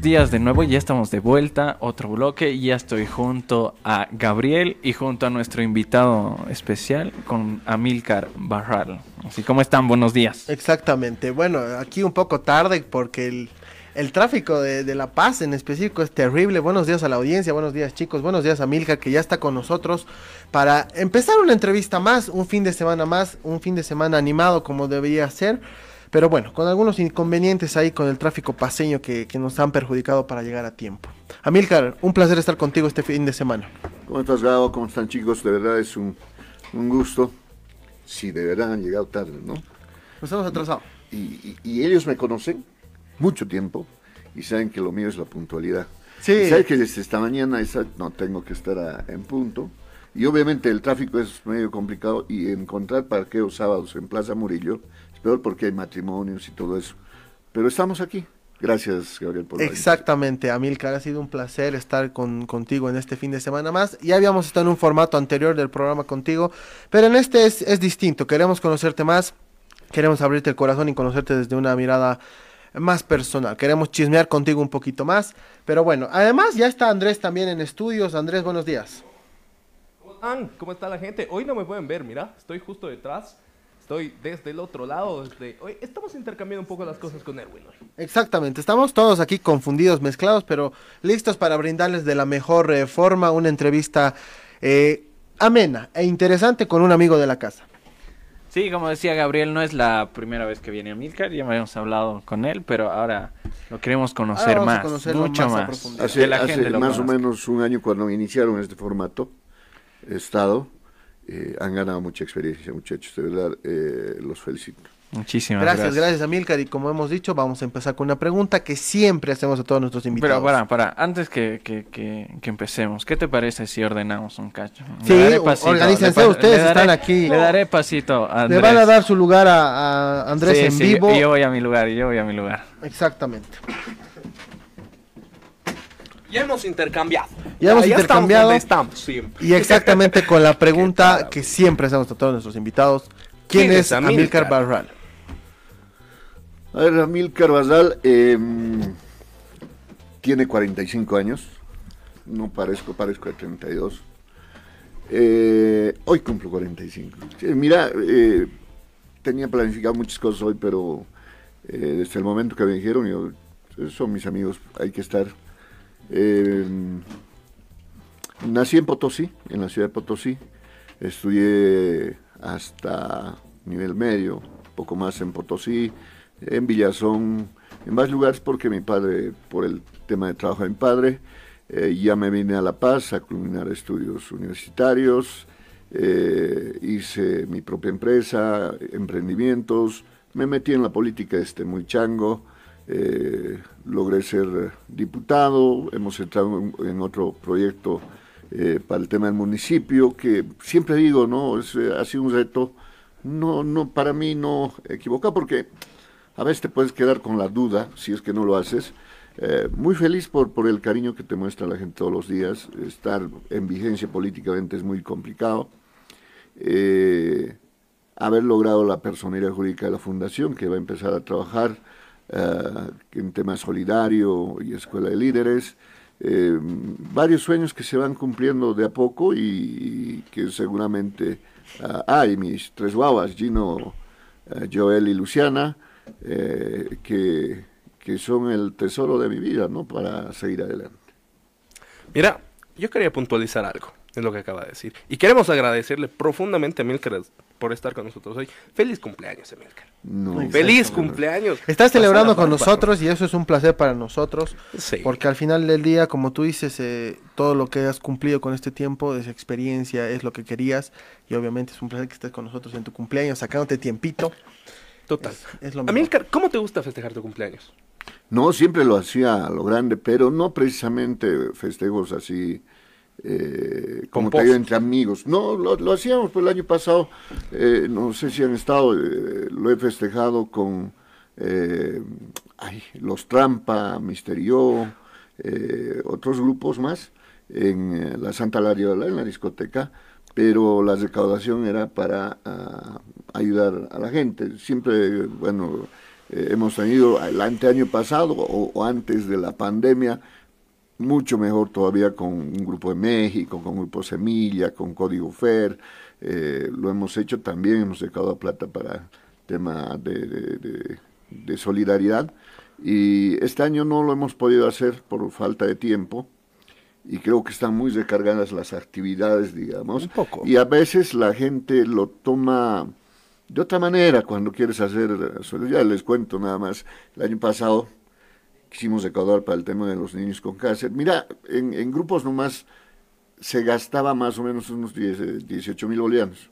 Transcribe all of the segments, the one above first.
buenos días de nuevo. Ya estamos de vuelta, otro bloque. Ya estoy junto a Gabriel y junto a nuestro invitado especial con Amilcar Barral. Así como están, buenos días. Exactamente. Bueno, aquí un poco tarde porque el, el tráfico de, de, La Paz en específico es terrible. Buenos días a la audiencia, buenos días chicos, buenos días a Milka que ya está con nosotros para empezar una entrevista más, un fin de semana más, un fin de semana animado como debería ser. Pero bueno, con algunos inconvenientes ahí con el tráfico paseño que, que nos han perjudicado para llegar a tiempo. Amilcar, un placer estar contigo este fin de semana. ¿Cómo estás, Gabo? ¿Cómo están, chicos? De verdad es un, un gusto. Sí, de verdad han llegado tarde, ¿no? Nos hemos atrasado. Y, y, y, ellos me conocen mucho tiempo y saben que lo mío es la puntualidad. Sí. Y saben que desde esta mañana esa, no tengo que estar a, en punto. Y obviamente el tráfico es medio complicado y encontrar parqueos sábados en Plaza Murillo peor porque hay matrimonios y todo eso. Pero estamos aquí. Gracias, Gabriel. Por Exactamente, Amilcar, ha sido un placer estar con, contigo en este fin de semana más. Ya habíamos estado en un formato anterior del programa contigo, pero en este es, es distinto. Queremos conocerte más, queremos abrirte el corazón y conocerte desde una mirada más personal. Queremos chismear contigo un poquito más. Pero bueno, además ya está Andrés también en estudios. Andrés, buenos días. ¿Cómo están? ¿Cómo está la gente? Hoy no me pueden ver, mira, estoy justo detrás estoy desde el otro lado. Desde... Hoy estamos intercambiando un poco las cosas con Erwin hoy. Exactamente, estamos todos aquí confundidos, mezclados, pero listos para brindarles de la mejor eh, forma una entrevista eh, amena e interesante con un amigo de la casa. Sí, como decía Gabriel, no es la primera vez que viene a Milcar, ya habíamos hablado con él, pero ahora lo queremos conocer más, mucho más más. profundidad. Hace, la hace gente más o menos un año cuando iniciaron este formato, he estado, eh, han ganado mucha experiencia, muchachos, de verdad, eh, los felicito. Muchísimas Gracias, gracias. gracias, Amilcar. Y como hemos dicho, vamos a empezar con una pregunta que siempre hacemos a todos nuestros invitados. Pero para, para, antes que, que, que, que empecemos, ¿qué te parece si ordenamos un cacho? Sí, Le organícense, le ustedes le daré- están aquí. Le daré pasito a Le Andrés. van a dar su lugar a, a Andrés Sí, en sí, vivo. Yo voy a mi lugar, yo voy a mi lugar. Exactamente. Ya hemos intercambiado. Ya hemos intercambiado. Estamos, siempre. Y exactamente con la pregunta que siempre hacemos a todos nuestros invitados. ¿Quién, ¿Quién es Amílcar? Barral? A ver, Ramil Carvajal eh, tiene 45 años, no parezco, parezco de 32. Eh, hoy cumplo 45. Sí, mira, eh, tenía planificado muchas cosas hoy, pero eh, desde el momento que me dijeron, yo, son mis amigos, hay que estar. Eh, nací en Potosí, en la ciudad de Potosí. Estudié hasta nivel medio, poco más en Potosí, en Villazón, en varios lugares porque mi padre, por el tema de trabajo de mi padre, eh, ya me vine a La Paz a culminar estudios universitarios, eh, hice mi propia empresa, emprendimientos, me metí en la política este muy chango, eh, logré ser diputado, hemos entrado en, otro proyecto eh, para el tema del municipio, que siempre digo, ¿no? Eh, ha sido un reto, no, no, para mí no equivocar, porque a veces te puedes quedar con la duda, si es que no lo haces. Muy feliz por, el cariño que te muestra la gente todos los días. Estar en vigencia políticamente es muy complicado. Haber logrado la personería jurídica de la fundación, que va a empezar a trabajar en tema solidario y escuela de líderes. Eh, varios sueños que se van cumpliendo de a poco y, que seguramente ah, hay mis tres guaguas, Gino, eh, Joel y Luciana, eh, que, que son el tesoro de mi vida, ¿no? Para seguir adelante. Mira, yo quería puntualizar algo, es lo que acaba de decir. Y queremos agradecerle profundamente a Milcar por estar con nosotros hoy. Feliz cumpleaños, Milcar. No, Muy Feliz cumpleaños. Estás celebrando con nosotros y eso es un placer para nosotros. Sí. Porque al final del día, como tú dices, eh, todo lo que has cumplido con este tiempo, esa experiencia, es lo que querías. Y obviamente es un placer que estés con nosotros en tu cumpleaños, sacándote tiempito. Total. Es, es lo mejor. Amilcar, ¿cómo te gusta festejar tu cumpleaños? No, siempre lo hacía a lo grande, pero no precisamente festejos así, eh, como te digo, entre amigos. No, lo, lo hacíamos pues, el año pasado, eh, no sé si han estado, eh, lo he festejado con ay, Los Trampa, Misterio, otros grupos más, en la Santa Lariola, en la discoteca, pero la recaudación era para ah, ayudar a la gente. Siempre, bueno, hemos tenido el año pasado o, o, antes de la pandemia, mucho mejor todavía con un grupo de México, con un grupo Semilla, con Código FER. Eh, lo hemos hecho también, hemos sacado plata para tema de, de, de, solidaridad. Y este año no lo hemos podido hacer por falta de tiempo y creo que están muy recargadas las actividades, digamos. Un poco. Y a veces la gente lo toma de otra manera cuando quieres hacer, ya les cuento nada más, el año pasado quisimos recaudar para el tema de los niños con cáncer. Mira, en, en grupos nomás se gastaba más o menos unos 10, 18 mil bolivianos,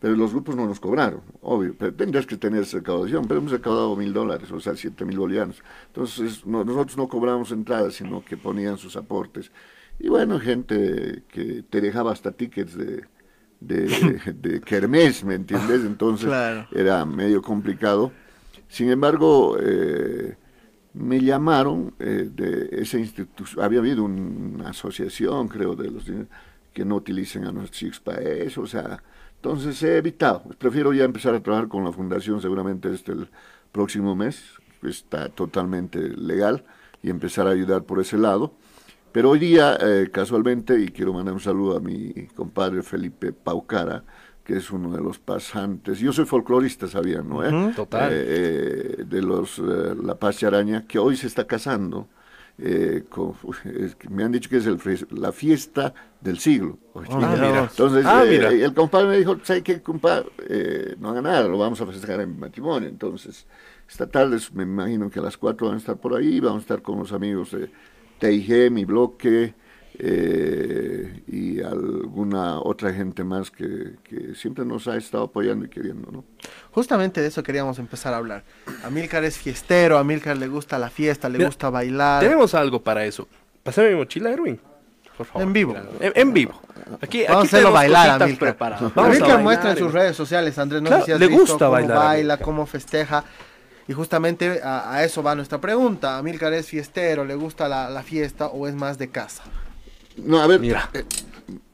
pero los grupos no nos cobraron, obvio, pero tendrías que tener esa recaudación, pero hemos recaudado mil dólares, o sea, 7 mil bolivianos. Entonces, no, nosotros no cobramos entradas, sino que ponían sus aportes. Y bueno, gente que te dejaba hasta tickets de, de, de kermés, ¿me entiendes? Entonces Claro. era medio complicado. Sin embargo, eh, me llamaron eh, de esa institución, había habido una asociación, creo, de los que no utilicen a nuestros chicos para eso, o sea, entonces he evitado. Prefiero ya empezar a trabajar con la fundación seguramente este el próximo mes, está totalmente legal, y empezar a ayudar por ese lado. Pero hoy día, eh, casualmente, y quiero mandar un saludo a mi compadre Felipe Paucara, que es uno de los pasantes. Yo soy folclorista, sabían, ¿no? eh? Total. Eh, eh, de los eh, La Paz Araña, que hoy se está casando. con- es que me han dicho que es el, la fiesta del siglo. Oye, Ah, mira. Entonces, Ah, mira. el compadre me dijo, ¿sabes qué, compadre? No haga nada, lo vamos a festejar en mi matrimonio. Entonces, esta tarde, me imagino que a las 4 van a estar por ahí, vamos a estar con los amigos de TIG, mi bloque, eh, y alguna otra gente más que, que siempre nos ha estado apoyando y queriendo, ¿no? Justamente de eso queríamos empezar a hablar. Amílcar es fiestero, a Amílcar le gusta la fiesta, le Mira, gusta bailar. Tenemos algo para eso. Pásame mi mochila, Erwin. Por favor. En vivo. En, en vivo. Aquí, Vamos a aquí hacerlo tenemos bailar, Amílcar. Vamos a Amílcar bailar, muestra en sus redes sociales, Andrés, no Claro, sé si has le visto gusta cómo bailar, baila, Amílcar. cómo festeja. Y justamente a, a eso va nuestra pregunta. ¿Amílcar es fiestero, le gusta la, la fiesta o es más de casa? No, a ver, Mira. eh,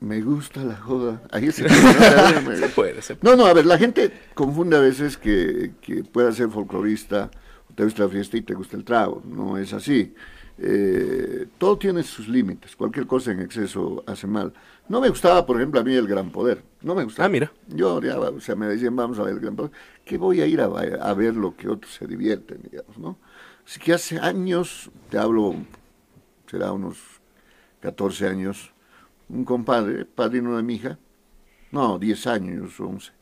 me gusta la joda. Ahí se Se puede, se puede. No, no, a ver, la gente confunde a veces que, que pueda ser folclorista, te gusta la fiesta y te gusta el trago. No es así. Eh, todo tiene sus límites. Cualquier cosa en exceso hace mal. No me gustaba, por ejemplo, a mí el Gran Poder. No me gustaba. Ah, mira. Yo odiaba, o sea, me decían, vamos a ver el Gran Poder. Que voy a ir a, a ver lo que otros se divierten, digamos, ¿no? Así que hace años, te hablo, será unos 14 años, un compadre, padrino de mi hija, no, 10 años, 11,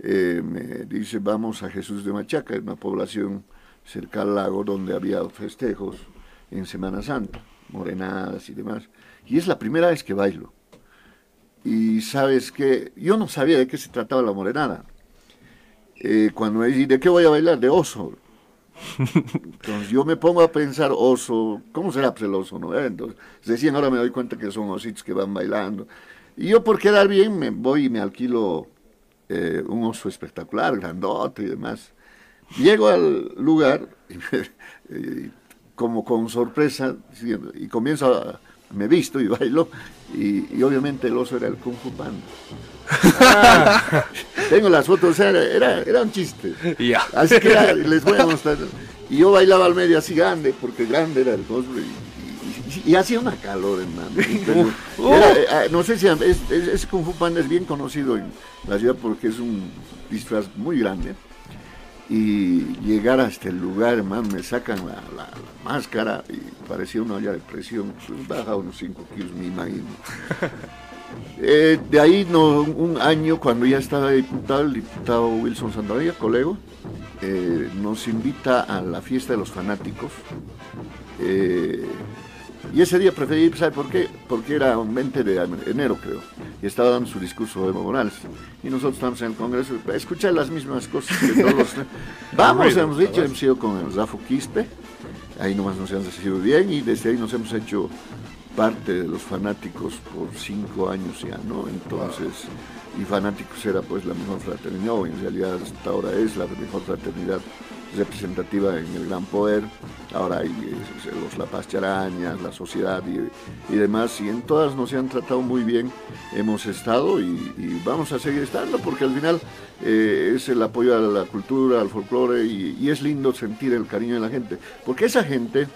eh, me dice, vamos a Jesús de Machaca, una población cerca al lago donde había festejos en Semana Santa, morenadas y demás. Y es la primera vez que bailo. Y sabes que yo no sabía de qué se trataba la morenada. Eh, cuando me dicen, ¿de qué voy a bailar? De oso. Entonces yo me pongo a pensar, oso, ¿cómo será pues, el oso? No? Eh, Entonces decían, ahora me doy cuenta que son ositos que van bailando. Y yo por quedar bien me voy y me alquilo eh, un oso espectacular, grandote y demás. Llego al lugar, como con sorpresa, y comienzo a, me visto y bailo, y, y obviamente el oso era el Kung Fu Panda. Tengo las fotos, o sea, era, era, era un chiste. Así que era- les voy a mostrar. Y yo bailaba al medio así grande, porque grande era el cosplay. Y, y- y hacía una calor, hermano. Era, eh, ah, no sé si es, es- ese Kung Fu Panda es bien conocido en la ciudad porque es un disfraz muy grande. Y llegar hasta el lugar, hermano, me sacan la, la- la máscara y parecía una olla de presión. Pues baja unos 5 kilos, me imagino. Eh, de ahí no, un año cuando ya estaba diputado, el diputado Wilson Santander, colega, eh, nos invita a la fiesta de los fanáticos. Eh, y ese día preferí ir, ¿sabe por qué? Porque era un 20 de enero, creo, y estaba dando su discurso Evo Morales. Y nosotros estamos en el Congreso, a escuchar las mismas cosas que todos. Vamos, hemos dicho, hemos ido con el Zafo Quispe, ahí nomás nos hemos recibido bien, y desde ahí nos hemos hecho parte de los fanáticos por cinco años ya, ¿no? Entonces, y fanáticos era pues la mejor fraternidad, o en realidad hasta ahora es la mejor fraternidad representativa en el Gran Poder, ahora hay eh, los La Paz Charañas, la sociedad y, y, demás, y en todas nos han tratado muy bien, hemos estado y, y vamos a seguir estando, porque al final eh, es el apoyo a la cultura, al folclore, y, y es lindo sentir el cariño de la gente, porque esa gente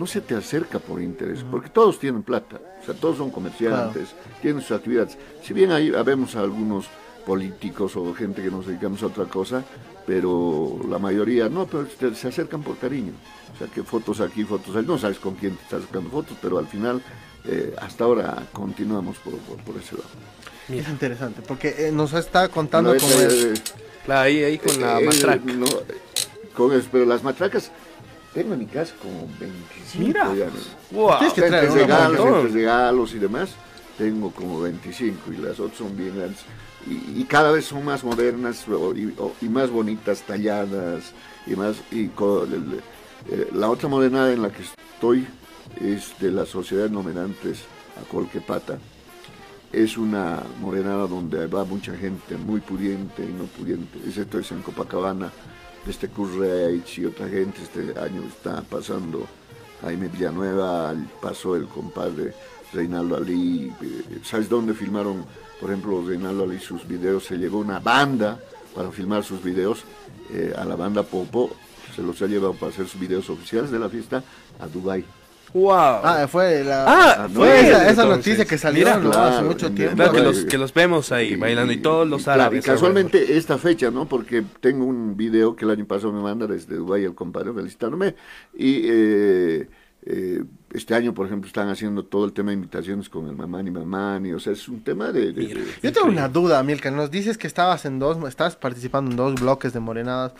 no se te acerca por interés, porque todos tienen plata, o sea, todos son comerciantes, claro. tienen sus actividades. Si bien ahí vemos a algunos políticos o gente que nos dedicamos a otra cosa, pero la mayoría no, pero te, se acercan por cariño. O sea, que fotos aquí, fotos allá, no sabes con quién te estás sacando fotos, pero al final, eh, hasta ahora continuamos por, por, por, ese lado. Es interesante, porque eh, nos está contando no, como... Eh, claro, ahí, ahí con la matraca. No, con eso, pero las matracas tengo en mi casa como 25 Mira. ya. Wow. Tienes que traer regalos, un entre regalos y demás, tengo como 25 y las otras son bien grandes. Y, y cada vez son más modernas y, más bonitas, talladas y más. Y con el, eh, la otra modernada en la que estoy es de la Sociedad de Nomenantes a Colquepata. Es una morenada donde va mucha gente, muy pudiente y no pudiente. Esto es en Copacabana este Curreich y otra gente este año está pasando Jaime Villanueva, pasó el compadre Reinaldo Ali, ¿sabes dónde filmaron, por ejemplo, Reinaldo Ali sus videos? Se llevó una banda para filmar sus videos, eh, a la banda Popo, se los ha llevado para hacer sus videos oficiales de la fiesta a Dubai. Wow. Ah, fue la Ah, fue fue esa, noticia que salió Mira, ¿no? claro, hace mucho tiempo. Claro, que, los, y- que los vemos ahí bailando y todos los árabes. y casualmente esta fecha, ¿no? Porque tengo un video que el año pasado me manda desde Dubái el compadre felicitándome y eh, eh, este año, por ejemplo, están haciendo todo el tema de invitaciones con el Mamani Mamani, o sea, es un tema de... de- Mira. de- Yo tengo una duda, Milka. Nos dices que estabas en dos, estás participando en dos bloques de morenadas.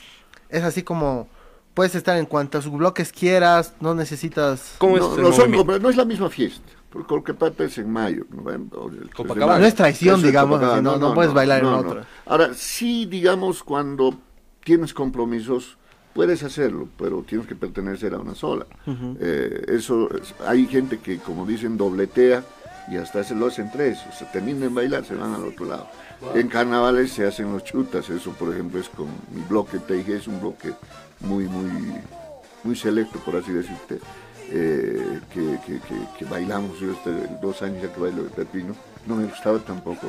Es así como puedes estar en cuantos bloques quieras, no necesitas. ¿Cómo no, es no son no la misma fiesta, porque Colquepata es en mayo, Copacabana. mayo. No es traición, es digamos, así, no- no puedes bailar en otro. Ahora, sí, digamos, cuando tienes compromisos, puedes hacerlo, pero tienes que pertenecer a una sola. Eh, eso, es- hay gente que, como dicen, dobletea y hasta se lo hacen tres, o sea, terminan de bailar, se van al otro lado. En carnavales se hacen los chutas, eso por ejemplo es con mi bloque TIG, es un bloque muy, muy, muy selecto, por así decirte, eh, que, que, que- que bailamos, yo este, dos años ya que bailo de pepino, no me gustaba tampoco,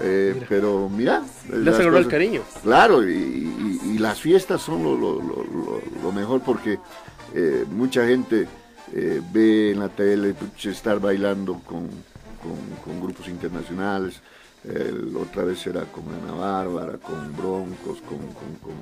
eh, pero mira, Le aseguró el cariño. Claro, y, y- y las fiestas son lo, lo- lo- lo- lo mejor porque eh, mucha gente ve en la tele pucha, estar bailando con, con- con grupos internacionales. El- otra vez era con Ana Bárbara, con Broncos, con, con- con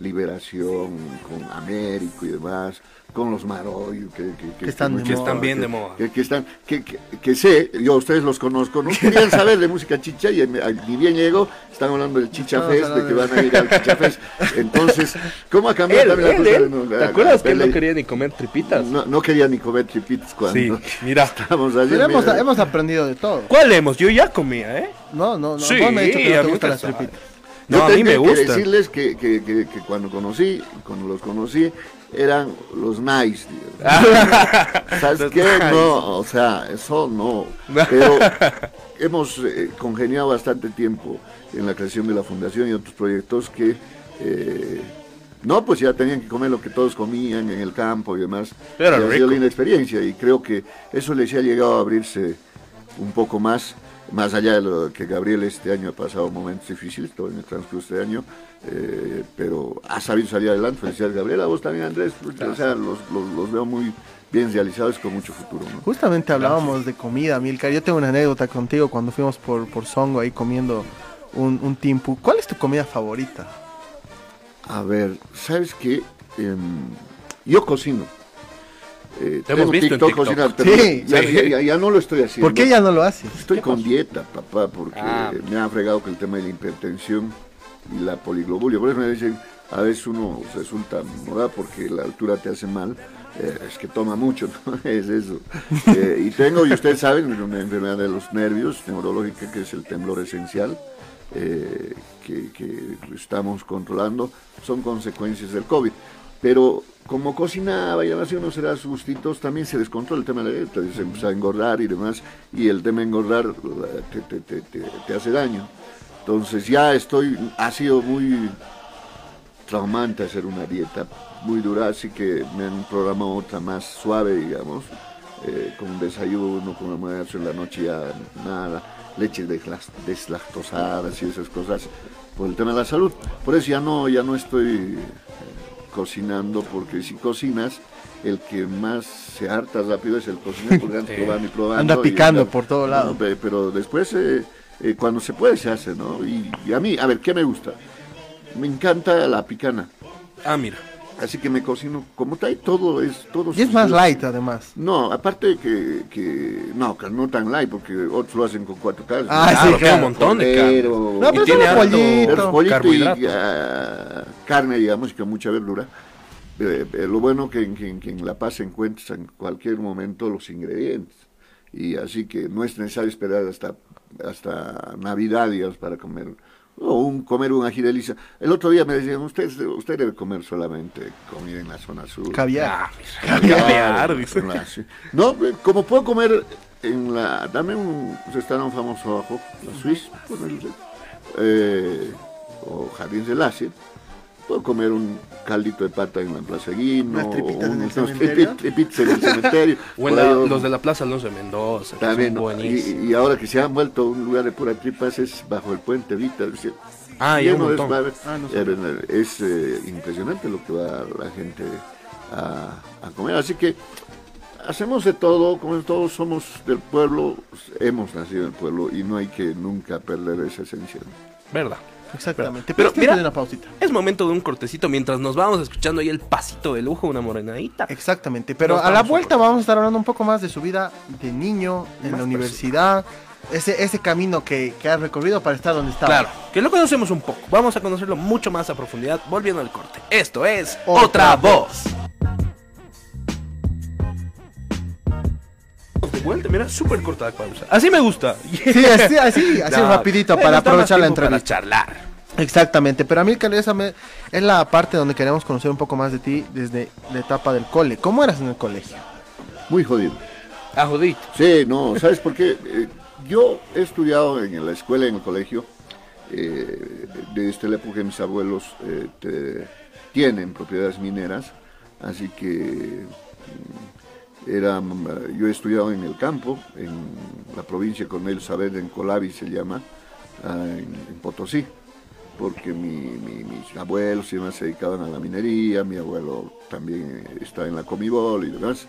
Liberación, con Américo y demás, con los Maroyo, que, que, Que están Que están bien que- de moda. que, que están, que, que- que sé, yo a ustedes los conozco, no querían saber de música chicha y ni bien llego, están hablando del Chicha Estamos Fest, de que van a ir al Chicha Fest. Entonces, ¿cómo ha cambiado Él, también la él, cosa? él. No, ¿Te la- acuerdas la que él no quería ni comer tripitas? No, no quería ni comer tripitas cuando Sí, mira. estábamos allí. Pero hemos, mira. hemos aprendido de todo. ¿Cuál hemos? Yo ya comía, ¿eh? No, no, no. Sí, vos me has dicho que no te gustan las sabe. Tripitas. Yo No, a mí me que gusta. decirles que, que- que- que cuando conocí, cuando los conocí, eran los nice. ¿Sabes Los qué? nice. No, o sea, eso no. Pero hemos eh, congeniado bastante tiempo en la creación de la fundación y otros proyectos que... eh, no, pues ya tenían que comer lo que todos comían en el campo y demás. Pero y ha sido linda experiencia y creo que eso les ha llegado a abrirse un poco más, más allá de lo que Gabriel este año ha pasado momentos difíciles, todo en el transcurso de año, eh, pero ha sabido salir adelante. Felicidades Gabriel, a vos también Andrés, o sea, los, los- los veo muy bien realizados con mucho futuro. ¿no? Justamente hablábamos de comida, Milka. Yo tengo una anécdota contigo cuando fuimos por, por Songo ahí comiendo un, un timpu. ¿Cuál es tu comida favorita? A ver, ¿sabes qué? Em, yo cocino. Eh, Te hemos visto en TikTok TikTok. cocinar, pero Sí, ya, sí. ya- ya- ya no lo estoy haciendo. ¿Por qué ya no lo haces? Estoy con dieta, papá, porque Ah. me ha fregado que el tema de la hipertensión y la poliglobulia. Por eso me dicen, a veces uno resulta moda porque la altura te hace mal. eh, es que toma mucho, ¿no? Es eso. Eh, y tengo, y ustedes saben, una enfermedad de los nervios neurológica que es el temblor esencial, eh, que, que estamos controlando. Son consecuencias del COVID. Pero como cocinaba y además uno se da sus también se descontrola el tema de la dieta, se empieza a engordar y demás, y el tema de engordar te, te- te- te- hace daño. Entonces ya estoy, ha sido muy traumante hacer una dieta muy dura, así que me han programado otra más suave, digamos, eh, con desayuno, con almuerzo en la noche ya nada, leches deslactosadas y esas cosas por el tema de la salud. Por eso ya no, ya no estoy eh, cocinando, porque si cocinas, el que más se harta rápido es el cocinero, porque anda Sí. probando y probando. Anda y picando anda- por todo lado. No, pero después, eh, eh, cuando se puede, se hace, ¿no? Y, y a mí, a ver, ¿qué me gusta? Me encanta la picana. Ah, mira. Así que me cocino, como está ahí, todo es... Todo Y es más light además. No, aparte que, que... No, que no tan light, porque otros lo hacen con cuatro carnes. Ah, Claro, sí, claro. un montón de carne. No, pero Y tiene pollito. pollito y ah, carne, digamos, con mucha verdura. Eh, eh, lo bueno que, en- que en- que en La Paz encuentras en cualquier momento los ingredientes. Y así que no es necesario esperar hasta, hasta Navidad, digamos, para comer. O un, comer un ají de lisa. El otro día me decían, usted, usted debe comer solamente comida en la zona sur. Caviar. Ah. Caviar, dice. Ah. No, eh, como puedo comer en la... Dame un restaurante famoso abajo, la ponele, eh, o Jardín del Asia. Puedo comer un caldito de pata en la Plaza Guino. Unas tripitas en el cementerio. tripi- tripitas en el cementerio. O en la- ahí, los de la Plaza Alonso de Mendoza, que también, son ¿no? y, y ahora que se han vuelto un lugar de pura tripas es bajo el puente Vita. es decir, Ah, y un lleno de montón. desmadre. Ah, no Eh, es eh, impresionante lo que va la gente a, a comer. Así que hacemos de todo, como todos somos del pueblo, hemos nacido en el pueblo y no hay que nunca perder esa esencia. ¿Verdad? Exactamente. Pero Pero, mira- una pausita. Es momento de un cortecito mientras nos vamos escuchando ahí el pasito de lujo, una morenadita. Exactamente. Pero Nos a la vuelta vamos a estar hablando un poco más de su vida de niño en Más la universidad. Ese, ese camino que, que has recorrido para estar donde está. Claro, que lo conocemos un poco. Vamos a conocerlo mucho más a profundidad volviendo al corte. Esto es Otra Otra Voz. De vuelta, mira, súper corta la pausa. Así me gusta. Sí, así, así, así rapidito para aprovechar la tiempo para entrevista. charlar. Exactamente, pero a mí esa me- es la parte donde queremos conocer un poco más de ti desde la etapa del cole. ¿Cómo eras en el colegio? Muy jodido. Ah, jodito. Sí, no, ¿sabes por qué? Eh, yo he estudiado en la escuela, en el colegio, eh, desde la época que mis abuelos eh, te- tienen propiedades mineras, así que mm, era, mm, yo he estudiado en el campo, en la provincia Cornelio Saavedra, en Colavi se llama, ah, en, en Potosí, porque mi- mi- mis abuelos demás se dedicaban a la minería, mi abuelo también eh, está en la Comibol y demás.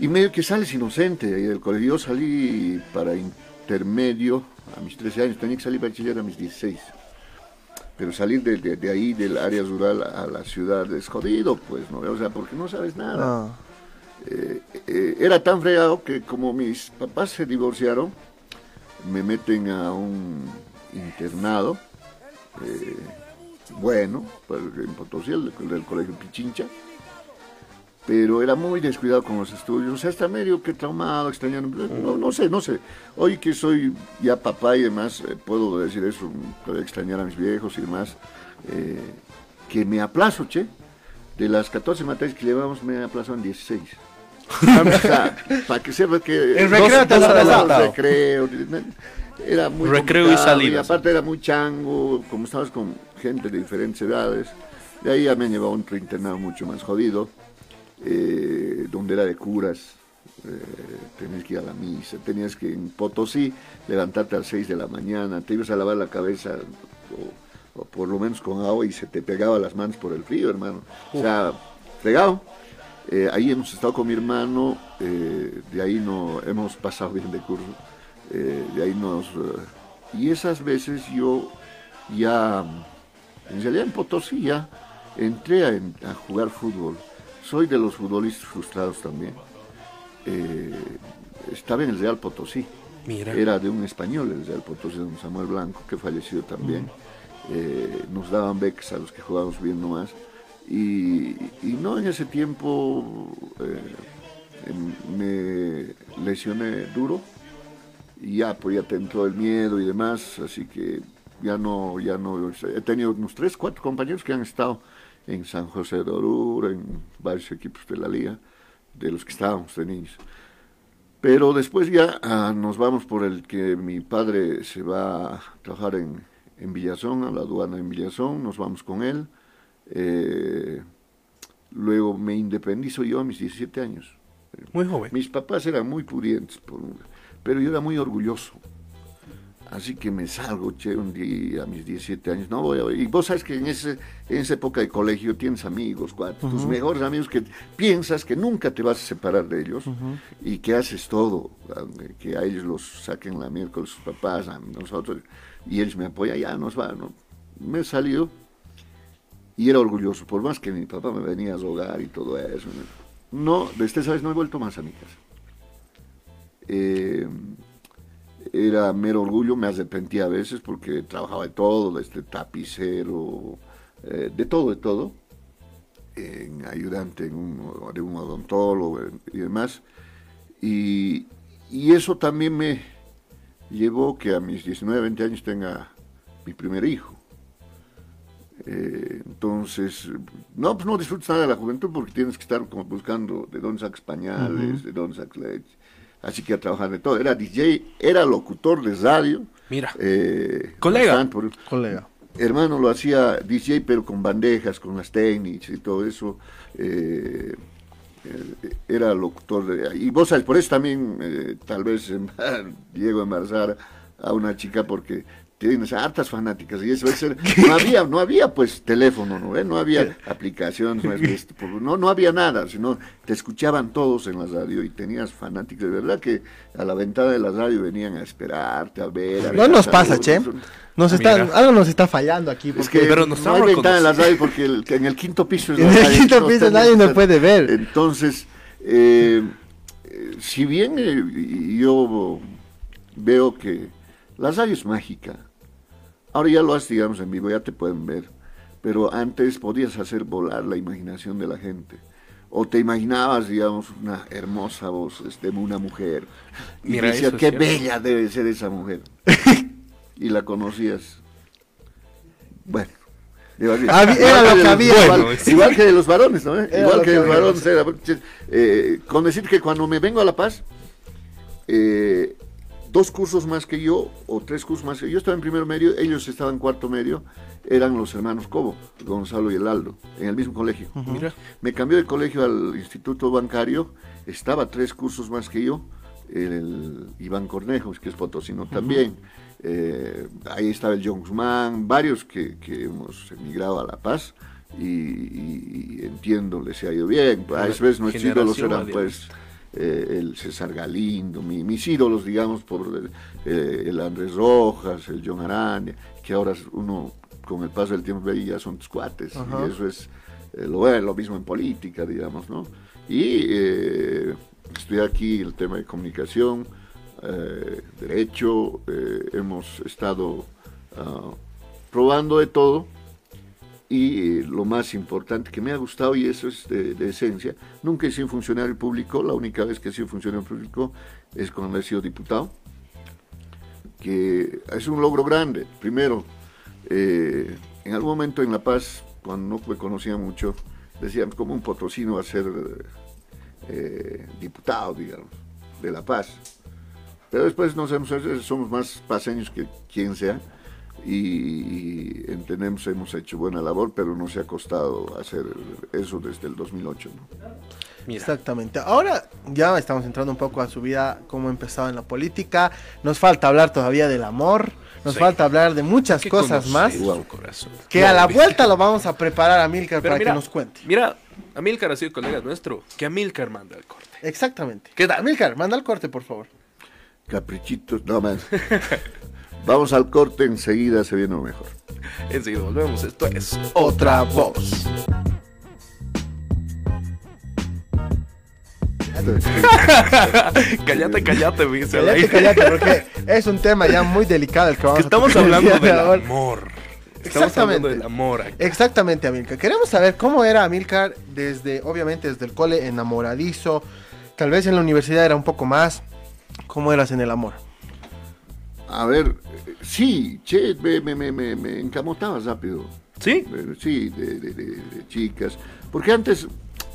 Y medio que sales inocente ahí del colegio. Yo salí para intermedio a mis 13 años, tenía que salir bachiller a mis 16. Pero salir de, de- de ahí, del área rural a la ciudad es jodido, pues, ¿no? O sea, porque no sabes nada. Ah, Eh, eh, era tan fregado que como mis papás se divorciaron, me meten a un internado, eh, bueno, pues, en Potosí, el, del colegio Pichincha, pero era muy descuidado con los estudios, o sea, está medio que traumado, extrañando, no, no sé, no sé. Hoy que soy ya papá y demás, eh, puedo decir eso, extrañar a mis viejos y demás, eh, que me aplazo, che. De las 14 materias que llevamos, me aplazo en 16. o sea, para que sepas que... En recreo te has adelantado. recreo, era muy Recreo y complicado, salidas. aparte era muy chango, como estabas con gente de diferentes edades. De ahí ya me han llevado a un internado mucho más jodido, eh, donde era de curas. Eh, tenías que ir a la misa, tenías que en Potosí levantarte a las 6 de la mañana, te ibas a lavar la cabeza o, o por lo menos con agua y se te pegaba las manos por el frío, hermano. O sea, fregado. Eh, ahí hemos estado con mi hermano, eh, de ahí no hemos pasado bien de curso, eh, de ahí nos... eh, y esas veces yo ya, en realidad en Potosí ya entré a, jugar fútbol. Soy de los futbolistas frustrados también. Eh, estaba en el Real Potosí. Mira. Era de un español, el Real Potosí, don Samuel Blanco, que falleció también. Eh, nos daban becas a los que jugábamos bien nomás. Y, y no, en ese tiempo eh, em, me lesioné duro y ya, pues ya te entró el miedo y demás, así que ya no, ya no, he tenido unos tres, cuatro compañeros que han estado en San José de Oruro, en varios equipos de la liga, de los que estábamos de niños. Pero después ya ah, nos vamos por el que mi padre se va a trabajar en, en Villazón, a la aduana en Villazón, nos vamos con él. Eh, luego me independizo yo a mis 17 años. Muy joven. Mis papás eran muy pudientes, por un- pero yo era muy orgulloso. Así que me salgo, che, un día a mis 17 años. No voy a... Y vos sabes que en, ese, en esa época de colegio tienes amigos, cuatro, tus mejores amigos que piensas que nunca te vas a separar de ellos y que haces todo, que a ellos los saquen la miércoles sus papás, a nosotros, y ellos me apoyan, ya nos va, ¿no? Me salió y era orgulloso, por más que mi papá me venía a rogar y todo eso. No, desde esa vez no he vuelto más a mi casa. Eh, era mero orgullo, me arrepentía a veces porque trabajaba de todo, desde tapicero, eh, de todo, de todo, en ayudante en un- de un odontólogo y demás. Y, y eso también me llevó que a mis 19, 20 años tenga mi primer hijo. Eh, entonces, no, pues no disfrutas nada de la juventud porque tienes que estar como buscando de dónde sacas pañales, de dónde sacas leche. Así que a trabajar de todo. Era DJ, era locutor de radio. Mira. eh, Colega. bastante, por- Colega. hermano lo hacía DJ, pero con bandejas, con las técnicas y todo eso. eh, eh, era locutor de... Y vos sabes, por eso también eh, tal vez llego a embarazar a una chica porque tienes hartas fanáticas y eso es ser- no había no había pues teléfono no ¿Eh? no había aplicaciones no, es que esto, por- no no había nada sino te escuchaban todos en la radio y tenías fanáticos de verdad que a la ventana de la radio venían a esperarte a ver a No nos pasa, Che. Nos está, Mira. algo nos está fallando aquí. es porque que Pero nos no hay estamos ventana en la radio porque el- en el quinto piso es En el radio, quinto no piso está- nadie nos puede ver. Entonces, eh, eh, si bien eh, yo veo que la radio es mágica, ahora ya lo haces, digamos, en vivo, ya te pueden ver, pero antes podías hacer volar la imaginación de la gente. O te imaginabas, digamos, una hermosa voz, este, una mujer. Y Mira, decías, eso qué bella debe ser esa mujer. y la conocías. Bueno. era lo que había. Igual, Bueno, sí. igual que de los varones, ¿no? Era igual que de los varones. era, eh, con decir que cuando me vengo a La Paz, eh, dos cursos más que yo, o tres cursos más que yo, yo estaba en primero medio, ellos estaban en cuarto medio, eran los hermanos Cobo, Gonzalo y el Aldo, en el mismo colegio. Mira. Me cambió de colegio al instituto bancario, estaba tres cursos más que yo, el Iván Cornejos, que es potosino también, eh, ahí estaba el John Guzmán, varios que, que hemos emigrado a La Paz, y, y- y entiendo, les ha ido bien, a veces nuestros ídolos eran Adiós. pues eh, el César Galindo, mi- mis ídolos, digamos, por eh, el Andrés Rojas, el John Arania, que ahora uno con el paso del tiempo ve y ya son tus cuates, Ajá. y eso es eh, lo, lo mismo en política, digamos, ¿no? Y eh, estoy aquí el tema de comunicación, derecho, hemos estado ah, probando de todo y eh, lo más importante que me ha gustado, y eso es de, esencia, nunca he sido funcionario público, la única vez que he sido funcionario público es cuando he sido diputado, que es un logro grande. Primero, eh, en algún momento en La Paz, cuando no me conocía mucho, decían, como un potosino va a ser eh, diputado, digamos, de La Paz? Pero después nos hemos, somos más paseños que quien sea y, y entendemos, hemos hecho buena labor, pero no se ha costado hacer eso desde el 2008. ¿no? Mira. Exactamente. Ahora ya estamos entrando un poco a su vida, cómo empezado en la política. Nos falta hablar todavía del amor. Nos Sí. falta hablar de muchas ¿Qué cosas más. su Wow. corazón? Que a la vuelta lo vamos a preparar a Milcar para mira, que nos cuente. Mira, Amilcar ha sido colega nuestro. Que Amilcar manda el corte. Exactamente. ¿Qué tal? Milcar, manda el corte, por favor. Caprichitos, no más. Vamos al corte, enseguida se viene lo mejor. Enseguida volvemos. Esto es Otra voz. Cállate, cállate, me dice cállate, porque es un tema ya muy delicado el que vamos Que estamos a hablando del ahora. amor. Estamos Exactamente. hablando del amor aquí. Exactamente, Amilcar. Queremos saber cómo era Amilcar desde, obviamente, desde el cole enamoradizo. Tal vez en la universidad era un poco más. ¿Cómo eras en el amor? A ver, sí, che, me, me, me, me, me encamotaba rápido. ¿Sí? Sí, de, de- de- de chicas. Porque antes,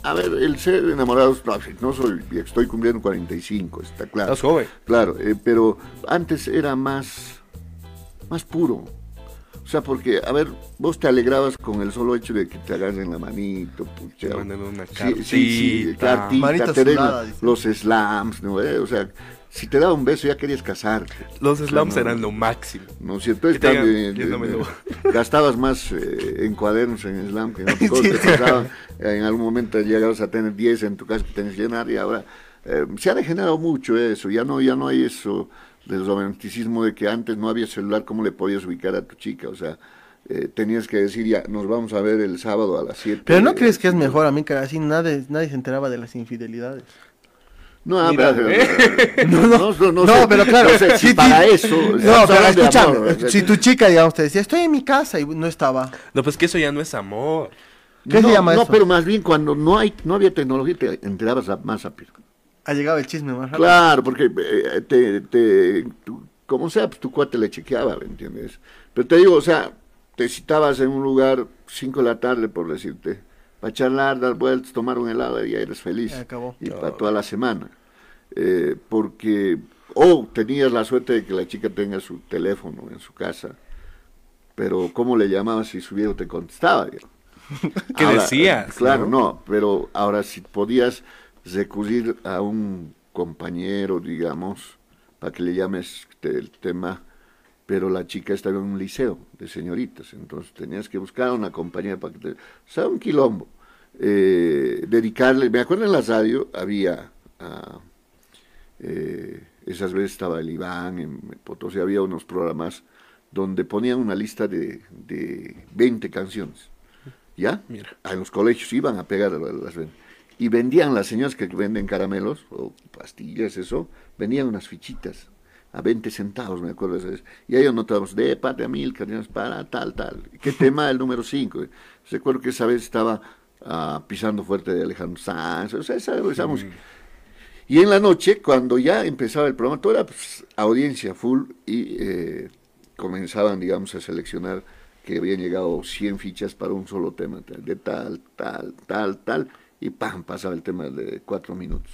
a ver, el ser enamorado, no, no soy, estoy cumpliendo 45, está claro. Estás joven. Claro, eh, pero antes era más, más puro. O sea, porque, a ver, vos te alegrabas con el solo hecho de que te agarren la manito, pucha. Te una Sí, sí, sí, cartita. cartita, Manita te den los slams, ¿no? Eh, O sea, si te daba un beso ya querías casarte. Los slams No. eran lo máximo. ¿No es cierto? Que te Cambio, digan, de- "Yo no me de- lo-". gastabas más eh, en cuadernos en slam que en otras cosas. te pasaba. en algún momento llegabas a tener 10 en tu casa que tenías que llenar y ahora eh, se ha degenerado mucho eso. Ya no, ya no hay eso del romanticismo de que antes no había celular, ¿cómo le podías ubicar a tu chica? O sea, eh, tenías que decir ya, nos vamos a ver el sábado a las 7. Pero ¿no crees que es mejor a mí que así nadie, nadie se enteraba de las infidelidades? No, Mira, pero- ¿eh? no, no, no, no No, sé, pero claro, no sé, si para eso. No, pero escúchame, amor, si tu chica, digamos, te decía, estoy en mi casa y no estaba. No, pues que eso ya no es amor. ¿Qué no, se llama no, eso? pero más bien cuando no hay, no había tecnología te enterabas a- más rápido. Ha llegado el chisme más rápido. Claro, porque eh, te, te, tú- como sea, pues tu cuate le chequeaba, ¿me entiendes? Pero te digo, o sea, te citabas en un lugar 5 de la tarde, por decirte, para charlar, dar vueltas, tomar un helado y ya eres feliz. Ya acabó. Y para toda la semana. Eh, porque, o tenías la suerte de que la chica tenga su teléfono en su casa, pero ¿cómo le llamabas si su viejo te contestaba? ¿Qué decías, Claro, no? no, pero ahora si podías recurrir a un compañero, digamos, para que le llames el tema, pero la chica estaba en un liceo de señoritas, entonces tenías que buscar una compañera para que te... O sea, un quilombo. Eh, dedicarle, me acuerdo en la radio había, ah, eh, esas veces estaba el Iván, en Potosí había unos programas donde ponían una lista de, de 20 canciones. ¿Ya? Mira. A los colegios iban a pegar las. Y vendían las señoras que venden caramelos o pastillas, eso, vendían unas fichitas a 20 centavos, me acuerdo esa vez. Y ahí anotábamos, de parte a mil, canciones para tal, tal. ¿Qué tema? El número 5. Recuerdo que esa vez estaba ah, pisando fuerte de Alejandro Sanz, o sea, esa, esa música. Y en la noche, cuando ya empezaba el programa, todo era pues, audiencia full y eh, comenzaban, digamos, a seleccionar que habían llegado 100 fichas para un solo tema, de tal, tal, tal, tal, y ¡pam! pasaba el tema de cuatro minutos.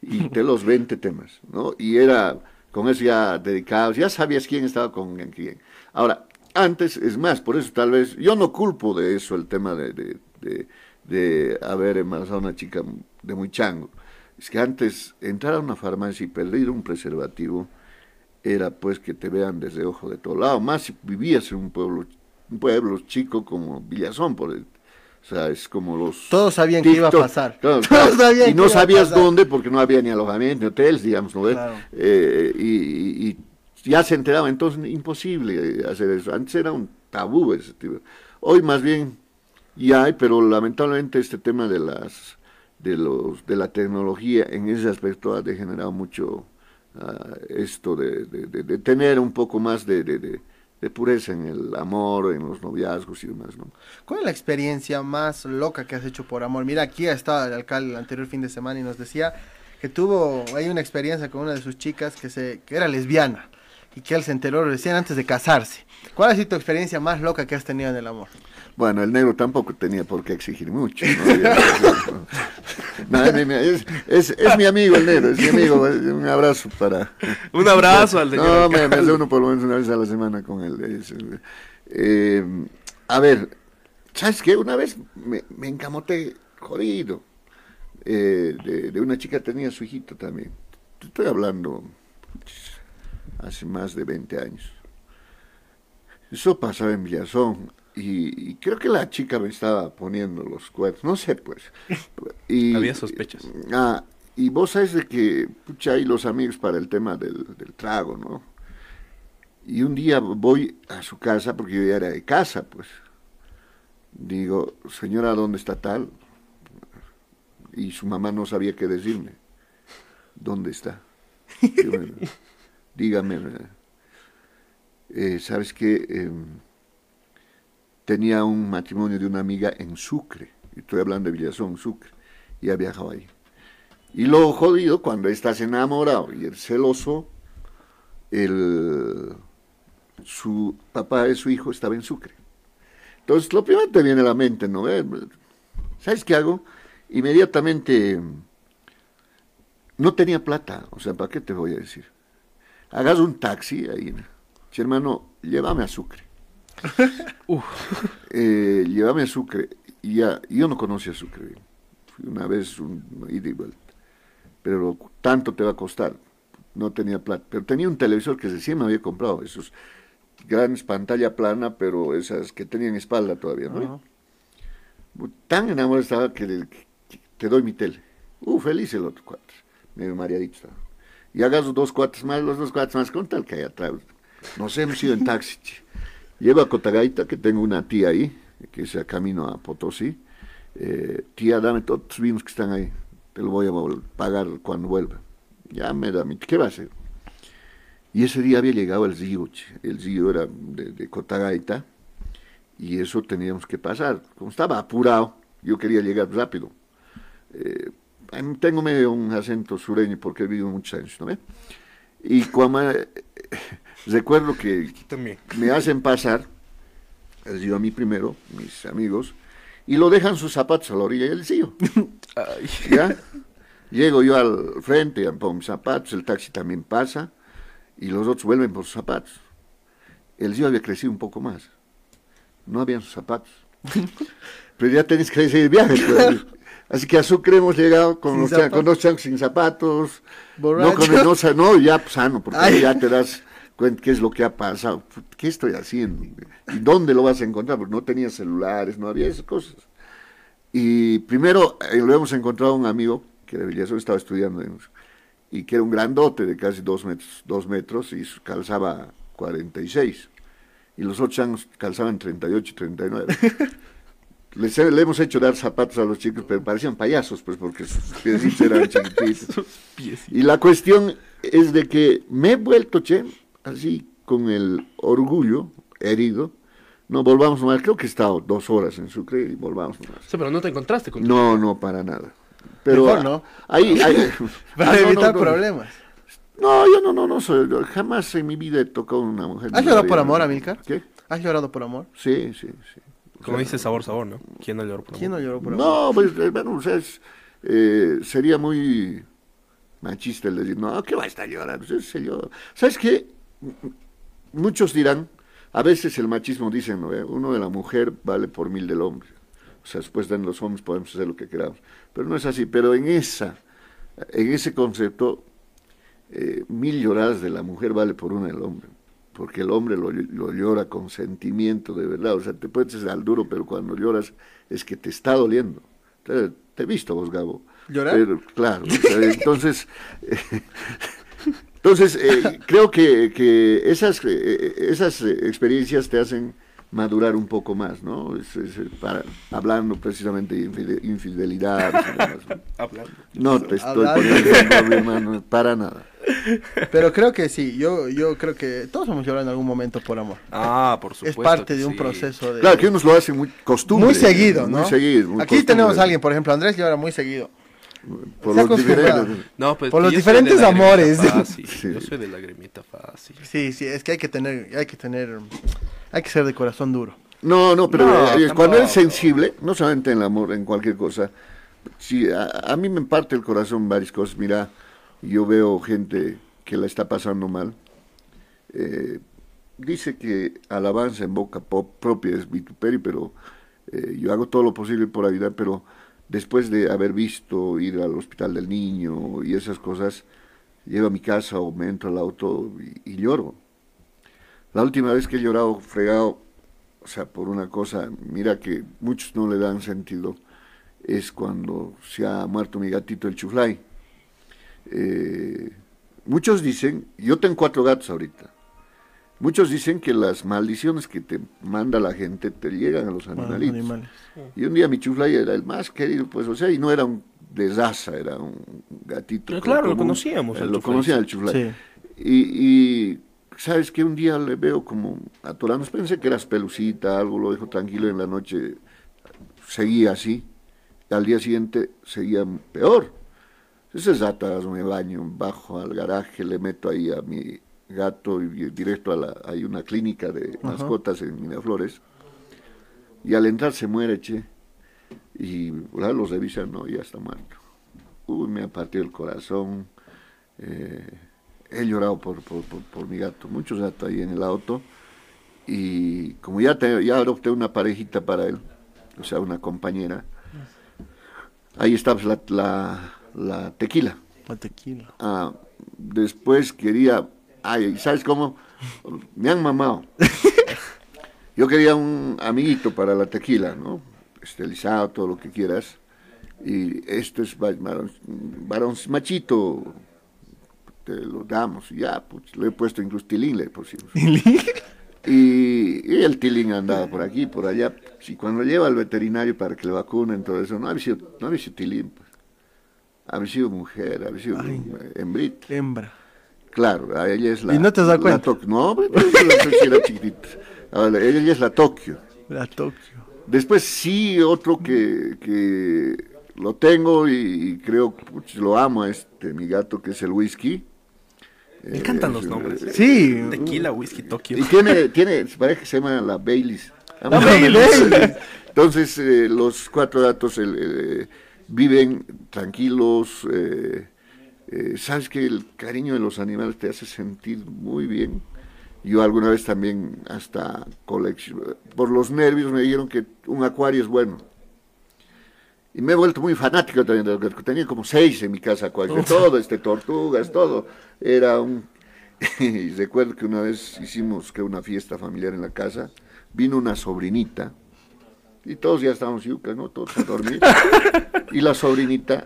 Y de los 20 temas, ¿no? Y era con eso ya dedicados, ya sabías quién estaba con quién. Ahora, antes, es más, por eso tal vez, yo no culpo de eso el tema de, de, de, de haber embarazado a una chica de muy chango. Es que antes entrar a una farmacia y pedir un preservativo era pues que te vean desde ojo de todo lado, más si vivías en un pueblo, un pueblo chico como Villazón, por el, o sea, es como los... Todos sabían que iba a TikTok, pasar. claro, Todos claro, sabían y que no a sabías pasar. dónde porque no había ni alojamiento, ni hoteles, digamos, ¿no ves? Claro. Eh, y, ya se enteraba, entonces imposible eh, hacer eso. Antes era un tabú ese tipo. Hoy más bien ya hay, pero lamentablemente este tema de las de los de la tecnología en ese aspecto ha degenerado mucho ah, esto de, de- de- de tener un poco más de, de- pureza en el amor, en los noviazgos y demás, ¿no? ¿Cuál es la experiencia más loca que has hecho por amor? Mira, aquí estaba el alcalde el anterior fin de semana y nos decía que tuvo hay una experiencia con una de sus chicas que se que era lesbiana y que él se enteró recién antes de casarse. ¿Cuál ha sido tu experiencia más loca que has tenido en el amor? Bueno, el negro tampoco tenía por qué exigir mucho. ¿no? Es, mi- es- es- es mi amigo el negro, es mi amigo. Un abrazo para... Un abrazo al señor. No, me, me reúno por lo menos una vez a la semana con él. eh, a ver, ¿sabes qué? Una vez me, me encamoté jodido. eh, de, de una chica tenía su hijito también. Estoy hablando hace más de 20 años. Eso pasaba en Villazón. Y, y creo que la chica me estaba poniendo los cuernos, no sé pues. Y, Había sospechas. Ah, y vos sabes de que, pucha, hay los amigos para el tema del, del trago, ¿no? Y un día voy a su casa, porque yo ya era de casa, pues. Digo, señora, ¿dónde está tal? Y su mamá no sabía qué decirme. ¿Dónde está? Bueno, dígame. eh, ¿Sabes qué? Em, tenía un matrimonio de una amiga en Sucre. Estoy hablando de Villazón, Sucre. Y ha viajado ahí. Y lo jodido, cuando estás enamorado y el celoso, el, su papá de su hijo estaba en Sucre. Entonces, lo primero que te viene a la mente, ¿no? Eh, ¿Sabes qué hago? Inmediatamente, no tenía plata, o sea, ¿para qué te voy a decir? Hagas un taxi ahí, che, hermano, llévame a Sucre. Eh, llévame a Sucre. Y ya, yo no conocía Sucre. Fui una vez un ida y vuelta. Pero tanto te va a costar. No tenía plata. Pero tenía un televisor que recién me había comprado. Esos grandes pantalla plana, pero esas que tenían espalda todavía, ¿no? Tan enamorado estaba que, le- que- que te doy mi tele. Uh, feliz el otro cuatro. Medio mareadito estaba. Y hagas dos cuates más, los dos cuates más, con tal que hay atrás. Nos hemos ido en taxi. Llego a Cotagaita, que tengo una tía ahí, que es a camino a Potosí. Eh, tía, dame todos los vinos que están ahí. Te lo voy a pagar cuando vuelva. Ya me da mi... ¿Qué va a hacer? Y ese día había llegado el che. El Zio era de, Cotagaita. Y eso teníamos que pasar. Como estaba apurado, yo quería llegar rápido. Eh, em, tengo medio un acento sureño porque he vivido muchos años, ¿no? Y cuando recuerdo que También. me hacen pasar, les digo a mí primero, mis amigos, y lo dejan sus zapatos a la orilla del sillo. Llego yo al frente, ya pongo mis zapatos, el taxi también pasa, y los otros vuelven por sus zapatos. El sillo había crecido un poco más. No habían sus zapatos. Pero ya tenéis que seguir el viaje. pues. Así que a Sucre hemos llegado con, Sin los con dos chancos sin zapatos. No, Borracho. con el- no, no, ya pues, sano, porque Ay. ya te das qué es lo que ha pasado. ¿Qué estoy haciendo? ¿Y dónde lo vas a encontrar? Porque no tenía celulares, no había esas cosas. Y primero eh, lo hemos encontrado un amigo que de Villazón estaba estudiando y que era un grandote de casi dos metros, dos metros y calzaba 46. Y los otros changos calzaban 38 y 39. Les le hemos hecho dar zapatos a los chicos, pero parecían payasos, pues porque sus piecitos eran chiquititos. Y la cuestión es de que me he vuelto, che, así con el orgullo herido. No, volvamos nomás. Creo que he estado dos horas en Sucre y volvamos nomás. Sí, pero no te encontraste con No, no, para nada. Pero Mejor no. Ahí, ahí- Para Ah, no, evitar no, no. problemas. No, yo no, no, no soy. yo jamás en mi vida he tocado a una mujer. ¿Has llorado por amor, Amilcar? ¿Qué? ¿Has llorado por amor? Sí, sí, sí. Como dice sabor, sabor, ¿no? ¿Quién no lloró por ¿Quién no amor? lloró por amor? No, pues, eh, bueno, o sea, es, eh, sería muy machista el decir, no, ¿qué va a estar llorando? Se llora. ¿Sabes qué? Muchos dirán, a veces el machismo dicen, ¿no? Eh, uno de la mujer vale por mil del hombre. O sea, después de los hombres podemos hacer lo que queramos. Pero no es así. Pero en esa, en ese concepto, eh, mil lloradas de la mujer vale por una del hombre. Porque el hombre lo, lo llora con sentimiento de verdad. O sea, te puedes hacer al duro, pero cuando lloras es que te está doliendo. Te, te he visto vos, Gabo. ¿Llorar? Pero, claro. o sea, entonces, eh, creo que, que esas, eh, esas eh, experiencias te hacen madurar un poco más, ¿no? Es- es, eh, para- hablando precisamente de infide- infidelidad. ¿no? Hablando. No te estoy Hablando. poniendo ejemplo, hermano, para nada. Pero creo que sí, yo, yo creo que todos hemos llorado en algún momento por amor. Ah, por Es supuesto. parte que de un sí. proceso de... Claro, que unos lo hacen muy costumbre. muy seguido, ¿no? Muy seguido. muy Aquí costumbre. tenemos a alguien, por ejemplo, Andrés llora muy seguido. Por los acostumbrado. diferentes- No, pues Por los diferentes amores. Fácil. Sí. Yo soy de lagrimita fácil. Sí, sí, es que hay que tener, hay que tener, hay que ser de corazón duro. No, no, pero No, eh, cuando eres sensible, no solamente en el amor, en cualquier cosa, sí, a, a mí me parte el corazón varias cosas. Mira, yo veo gente que la está pasando mal. Eh, dice que alabanza en boca po- propia es vituperio, pero eh, yo hago todo lo posible por ayudar, pero después de haber visto ir al hospital del niño y esas cosas, llego a mi casa o me entro al auto y, lloro. La última vez que he llorado fregado, o sea, por una cosa, mira que muchos no le dan sentido, es cuando se ha muerto mi gatito el chuflay. Eh, muchos dicen, yo tengo cuatro gatos ahorita, muchos dicen que las maldiciones que te manda la gente te llegan a los Bueno, animalitos. animales. Y un día mi chuflay era el más querido, pues, o sea, y no era un de raza, era un gatito. Pero claro, lo conocíamos, Eh, el lo chuflay. conocía el chuflay. Sí. Y, y, sabes que un día le veo como atorando, pensé que eras pelucita, algo, lo dejo tranquilo en la noche, seguía así, al día siguiente seguía peor. Esas ratas me baño, bajo al garaje, le meto ahí a mi gato y directo a la, hay una clínica de Ajá. mascotas en Miraflores, y al entrar se muere, che, y ¿verdad? los revisan, no, ya está muerto. Uy, me ha partido el corazón, eh, he llorado por, por, por, por mi gato, muchos gatos ahí en el auto, y como ya, te- ya adopté una parejita para él, o sea, una compañera, ahí está pues, la, la, la tequila. La tequila. Ah, después quería, ay, ¿sabes cómo? Me han mamado. Yo quería un amiguito para la tequila, ¿no? Estelizado, todo lo que quieras. Y esto es va- varón, machito, te lo damos. Y ya, pues, le he puesto incluso tilín, le pusimos. Y, y el tilín andaba por aquí, por allá. Y cuando lleva al veterinario para que le vacunen, todo eso, no había sido, no había sido tilín, pues. Había sido mujer, había sido Ay. hembrita. Hembra. Claro, a ella es la. ¿Y no te has dado la cuenta? Tok- No, pero la Tokio era chiquitita. Ahora, ella es la Tokio. La Tokio. Después sí, otro que, que lo tengo y, y creo, puch, lo amo a este, mi gato, que es el whisky. Me encantan los Eh, nombres. ¿eh? Sí. Tequila, whisky, Tokio. Y tiene, tiene, parece que se llama la Baileys. La Baileys. Entonces, eh, los cuatro gatos el, eh, viven tranquilos. eh, eh, Sabes que el cariño de los animales te hace sentir muy bien. Yo alguna vez también hasta colección, por los nervios me dijeron que un acuario es bueno. Y me he vuelto muy fanático también de los. Tenía como seis en mi casa acuarios, de todo, este, tortugas, todo. Era un... y recuerdo que una vez hicimos que una fiesta familiar en la casa, vino una sobrinita, y todos ya estábamos yucas, ¿no? Todos a dormir. y la sobrinita,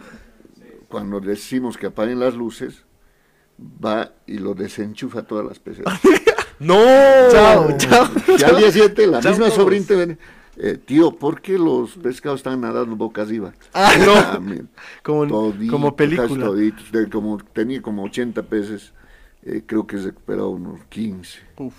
cuando decimos que apaguen las luces, va y lo desenchufa todas las peceras. ¡No! Chao, chao. Y al día siguiente, la Chao misma viene, eh, tío, ¿por qué los pescados están nadando boca arriba? Ah, no. mira, Como, todito, como casi película. toditos, de como, tenía como 80 peces, eh, creo que he recuperado unos 15. Uf.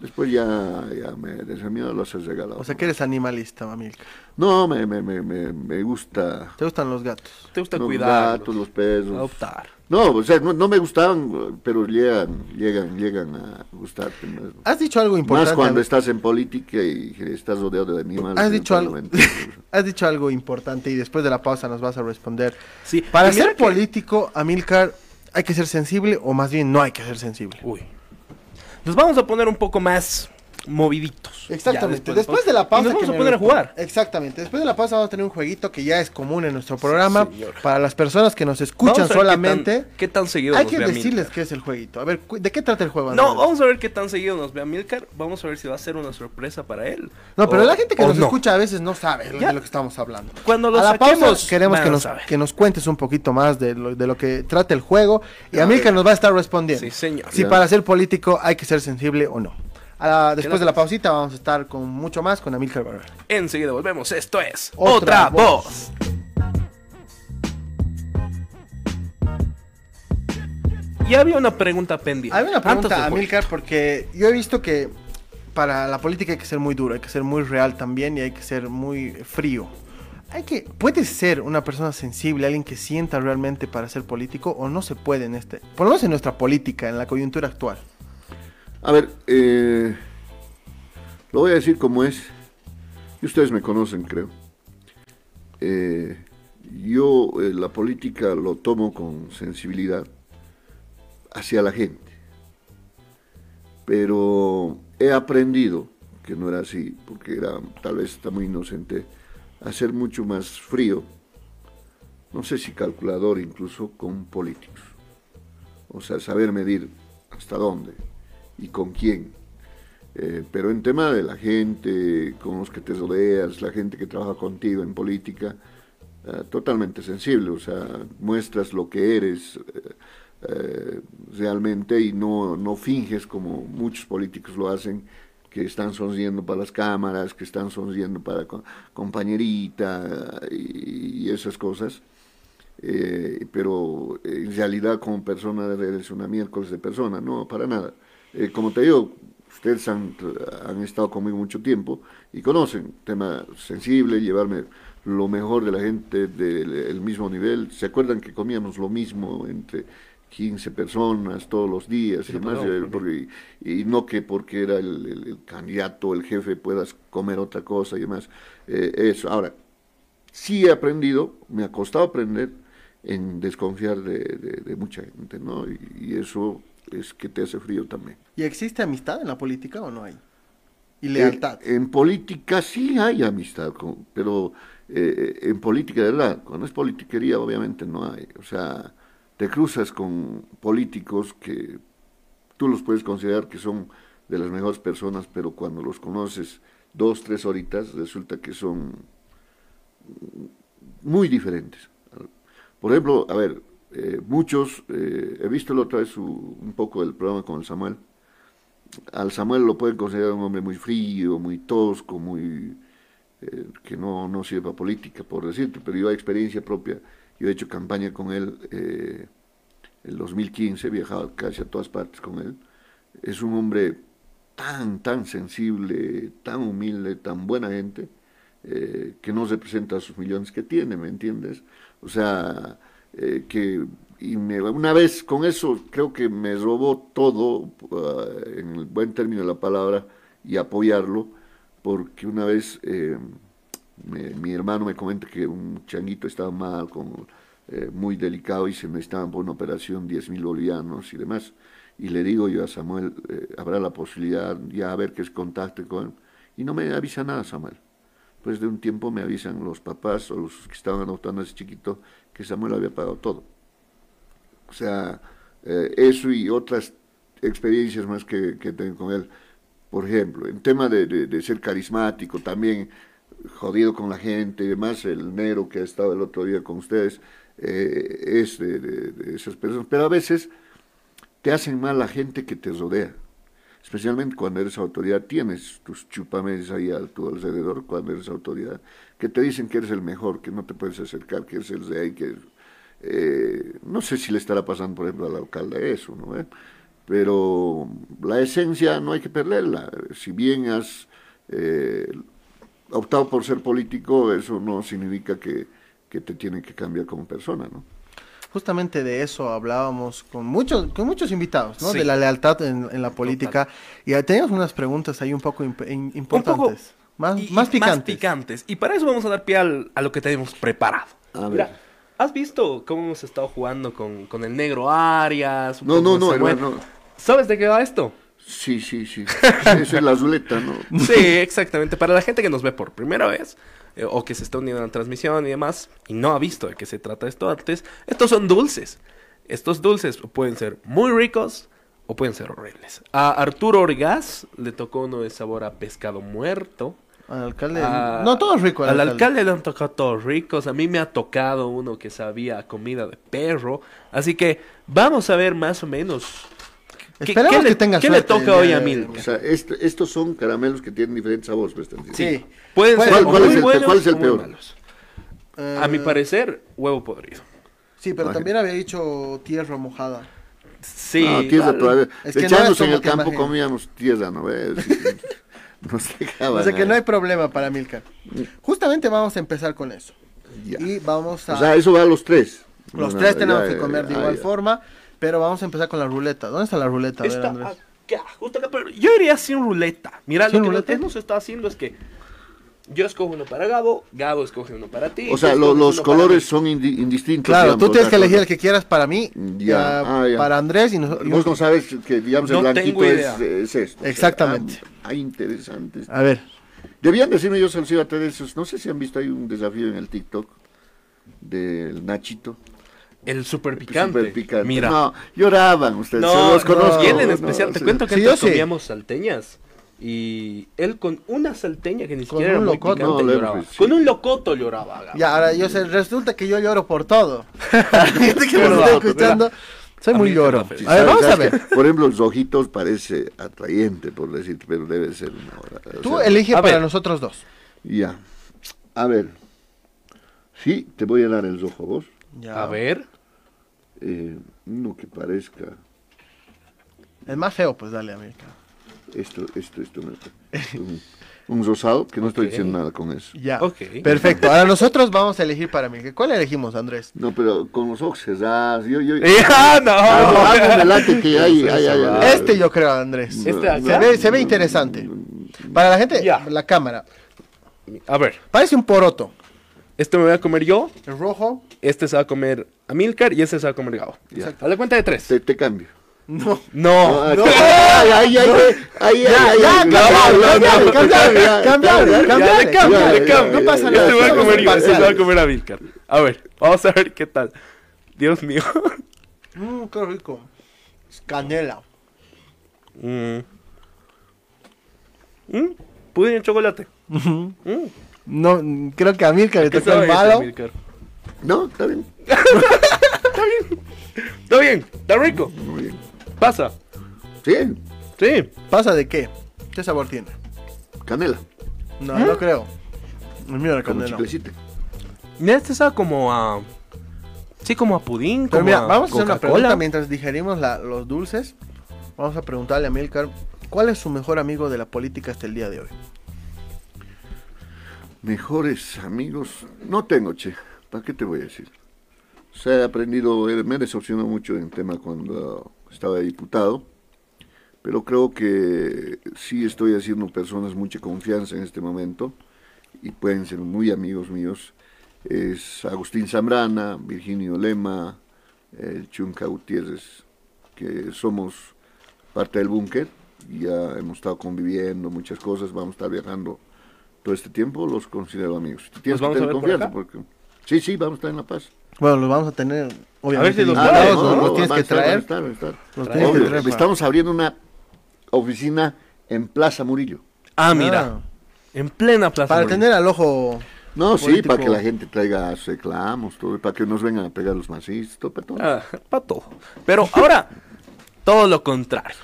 Después ya, ya me desemiedo los he regalado. O sea que eres animalista, Mamilka. no, me, me, me, me, me gusta ¿Te gustan los gatos? Te gusta los cuidar. gatos, los perros. Adoptar. No, o sea, no, no me gustaban, pero llegan, llegan, llegan a gustarte. más. Has dicho algo importante. Más cuando estás en política y estás rodeado de animales. Has dicho algo. Has dicho algo importante y después de la pausa nos vas a responder. Sí. Para ser que- político, Amilcar, ¿hay que ser sensible o más bien no hay que ser sensible? Uy. Nos vamos a poner un poco más moviditos. Exactamente. Ya después, de la pausa. Y nos vamos que a poner a jugar. Exactamente. Después de la pausa vamos a tener un jueguito que ya es común en nuestro programa. para las personas que nos escuchan Vamos a ver qué solamente. tan- ¿Qué tan, seguido Hay nos que ve a decirles qué es el jueguito. A ver, ¿de qué trata el juego? No, vamos a ver qué tan seguido nos ve a Milcar. Vamos a ver si va a ser una sorpresa para él. No, pero O- la gente que nos no. escucha a veces no sabe Ya. de lo que estamos hablando. Cuando lo a la pausa queremos que a nos, que nos cuentes un poquito más de lo, de lo que trata el juego y Amilcar nos va a estar respondiendo. Sí, señor. Si Ya. para ser político hay que ser sensible o no. Después de la pausita vamos a estar con mucho más con Amilcar Barber. Enseguida volvemos. Esto es Otra Otra, voz. Y había una pregunta pendiente. Hay una pregunta. Amilcar, porque yo he visto que para la política hay que ser muy duro, hay que ser muy real también y hay que ser muy frío. Hay que, ¿Puede ser una persona sensible, alguien que sienta realmente para ser político o no se puede en este, por lo menos en nuestra política, en la coyuntura actual? A ver, eh, lo voy a decir como es. Y ustedes me conocen, creo. Eh, yo eh, la política lo tomo con sensibilidad hacia la gente. Pero he aprendido, que no era así, porque era tal vez está muy inocente, a ser mucho más frío, no sé si calculador incluso, con políticos. O sea, saber medir hasta dónde y con quién. Eh, pero en tema de la gente, con los que te rodeas, la gente que trabaja contigo en política, eh, totalmente sensible, o sea, muestras lo que eres eh, realmente y no, no finges como muchos políticos lo hacen, que están sonriendo para las cámaras, que están sonriendo para co- compañerita y, y esas cosas. Pero en realidad como persona eres una miércoles de persona, no, para nada. Eh, como te digo, ustedes han, han estado conmigo mucho tiempo y conocen tema sensible, llevarme lo mejor de la gente del mismo nivel. ¿Se acuerdan que comíamos lo mismo entre 15 personas todos los días y demás? claro, Eh, porque- y, y no que porque era el, el- el candidato, el jefe, puedas comer otra cosa y demás. Eh, eso. Ahora, sí he aprendido, me ha costado aprender en desconfiar de, de- de mucha gente, ¿no? Y, y eso es que te hace frío también. ¿Y existe amistad en la política o no hay? Y lealtad. Eh, en política sí hay amistad, con- pero eh, en política de verdad, cuando es politiquería obviamente no hay. O sea, te cruzas con políticos que tú los puedes considerar que son de las mejores personas, pero cuando los conoces dos, tres horitas, resulta que son muy diferentes. Por ejemplo, a ver, eh, muchos, eh, he visto la otra vez un poco el programa con el Samuel. Al Samuel lo pueden considerar un hombre muy frío, muy tosco, muy eh, que no, no sirve para política, por decirte, pero yo a experiencia propia, yo he hecho campaña con él eh, el 2015, he viajado casi a todas partes con él. Es un hombre tan, tan sensible, tan humilde, tan buena gente, que no representa sus millones que tiene, ¿me entiendes? O sea, eh, que y me- una vez con eso creo que me robó todo, ah, en el buen término de la palabra, y apoyarlo, porque una vez eh, me- mi hermano me comenta que un changuito estaba mal, con, eh, muy delicado y se necesitaban por una operación 10 mil bolivianos y demás. Y le digo yo a Samuel, eh, habrá la posibilidad ya a ver que se contacte con él. Y no me avisa nada Samuel. Pues de un tiempo me avisan los papás o los que estaban adoptando a ese chiquito que Samuel había pagado todo. O sea, eh, eso y otras experiencias más que, que tengo con él. Por ejemplo, en tema de, de- ser carismático, también jodido con la gente y demás, el negro que ha estado el otro día con ustedes eh, es de- de esas personas. Pero a veces te hacen mal la gente que te rodea. Especialmente cuando eres autoridad, tienes tus chupames ahí a tu alrededor cuando eres autoridad, que te dicen que eres el mejor, que no te puedes acercar, que eres el de ahí, que eh, no sé si le estará pasando, por ejemplo, al alcalde eso, ¿no? eh? Pero la esencia no hay que perderla. Si bien has eh, optado por ser político, eso no significa que, que te tienen que cambiar como persona, ¿no? Justamente de eso hablábamos con muchos, con muchos invitados, ¿no? Sí. De la lealtad en, en la política. Y teníamos unas preguntas ahí un poco imp- in- Un importantes. poco- más, y- y más picantes. picantes. Y para eso vamos a dar pie al- a lo que tenemos preparado. A Mira, ver. ¿has visto cómo hemos estado jugando con, con el negro Arias? No, no, no, hermano. ¿Sabes de qué va esto? Sí, sí, sí. Esa es la ruleta, ¿no? Sí, exactamente. Para la gente que nos ve por primera vez eh, o que se está uniendo a la transmisión y demás y no ha visto de qué se trata esto antes, estos son dulces. Estos dulces pueden ser muy ricos o pueden ser horribles. A Arturo Orgaz le tocó uno de sabor a pescado muerto. Al alcalde. A- no, todo rico. Al alcalde le han tocado todos ricos. A mí me ha tocado uno que sabía a comida de perro. Así que vamos a ver más o menos. ¿Qué, Esperemos qué le, que tenga qué le toca hoy a Milka? O sea, estos son caramelos que tienen diferentes sabores, ¿me están diciendo? Sí. Pueden ¿Cuál- ser cuál o es muy el- buenos cuál es el muy peor? malos. Eh, A mi parecer, huevo podrido. Sí, pero Imagínate. también había dicho tierra mojada. Sí, No, tierra todavía. Es que no Echándose es en el que campo imagino. comíamos tierra, ¿no ves? Nos dejaban O sea que ahí. no hay problema para Milka. Justamente vamos a empezar con eso. Ya. Y vamos a... O sea, eso va a los tres. los No, tres no, tenemos ya, que ya, comer de ya, igual ya. forma, pero vamos a empezar con la ruleta. ¿Dónde está la ruleta? A ver, Está Andrés. acá, justo acá, pero yo iría sin ruleta. Mira, ¿Sin lo que ruleta? hemos estado haciendo es que yo escojo uno para Gabo, Gabo escoge uno para ti. O sea, lo- los colores son indi- indistintos. Claro, digamos, tú tienes que elegir el que quieras para mí, Ya, ya, ah, ya. para Andrés y, nos- y Vos no sabes que, digamos, el No blanquito tengo idea. es, es esto. O sea, Exactamente. ah, interesante. A ver, Debían decirme yo iba a traer esos. No sé si han visto hay un desafío en el TikTok del Nachito. El super picante. Súper picante. Mira. No, lloraban ustedes. No, se los no, conozco. y él en No, especial, te sí. cuento que Sí, antes comíamos salteñas. Y él con una salteña que ni Con siquiera era un muy locoto. picante No, le- lloraba. sí. Con un locoto lloraba. Gabo. ya, ahora yo sé, resulta que yo lloro por todo. Gente que me está escuchando, soy A muy lloro. A ver, ¿Sabes- vamos a ver. por ejemplo, los ojitos parece atrayente, por decirte, pero debe ser una hora. Tú sea, elige para ver. nosotros dos. Ya. A ver. Sí, te voy a dar el ojo a vos. Ya. A ver. Eh, uno que parezca. El más feo, pues dale, América. Esto, esto, esto. me- un, un rosado, que no estoy diciendo nada con eso. Ya. Ok. Perfecto. Ahora nosotros vamos a elegir para mí. ¿Cuál elegimos, Andrés? No, pero con los ojos cerrados. Yo, yo, ¡Ah, no! algo, algo me late que hay, hay, hay- hay- Este yo creo, Andrés. Este Se ve, se ve interesante. Para la gente, Ya. la cámara. A ver, Parece un poroto. este me voy a comer yo, El rojo. este se va a comer Amilcar y este se va a comer Gabo. Ya. A la cuenta de tres. Te, te cambio. No. No. Ah, Ay, ay, ay, ay, ay, ay, Ya, ay, cambiale, no, cambiale, no, cambiale, ya, ya, cambiale, ya, cambiale. ya, No pasa ya, nada. Este va a ya, comer, este ya, va a comer a Vilcar. A ver, vamos a ver qué tal. Dios mío. Mmm, qué rico. Es canela. Mm. Mm, Pudín en chocolate. Mm. No, mm, creo que a Mirka le ¿Qué tocó el malo. ese, Vilcar? No, está bien, Está bien, está rico. muy bien. Pasa. Sí, Sí. ¿Pasa de qué? ¿Qué sabor tiene? canela, No, no creo. Mira la como canela. chiclecito. Mira, este sabe como a. Sí, como a pudín. Pero como mira, a vamos a hacer una Coca-Cola. pregunta mientras digerimos la- los dulces. Vamos a preguntarle a Milcar, ¿cuál es su mejor amigo de la política hasta el día de hoy? Mejores amigos, no tengo, che. ¿Para qué te voy a decir? O sea, he aprendido, eh, me decepcionó mucho en tema cuando estaba de diputado, pero creo que sí estoy haciendo personas mucha confianza en este momento y pueden ser muy amigos míos. Es Agustín Zambrana, Virginio Lema, el Chunca Gutiérrez, que somos parte del búnker y ya hemos estado conviviendo muchas cosas, vamos a estar viajando todo este tiempo, los considero amigos. Tienes vamos que a tener por confianza porque... Sí, sí, vamos a estar en La Paz. Bueno, los vamos a tener, obviamente. si los traes, ¿no? ¿no? Los tienes a que a traer. estar, van a estar. Los tienes que Obvio, traer para- Estamos abriendo una oficina en Plaza Murillo. Ah, mira. Ah, En plena plaza. para Murillo. tener al ojo. No, sí, para que la gente traiga reclamos, todo, para que nos vengan a pegar los masistas, todo, para todo. Ah, para todo. Pero ahora, todo lo contrario.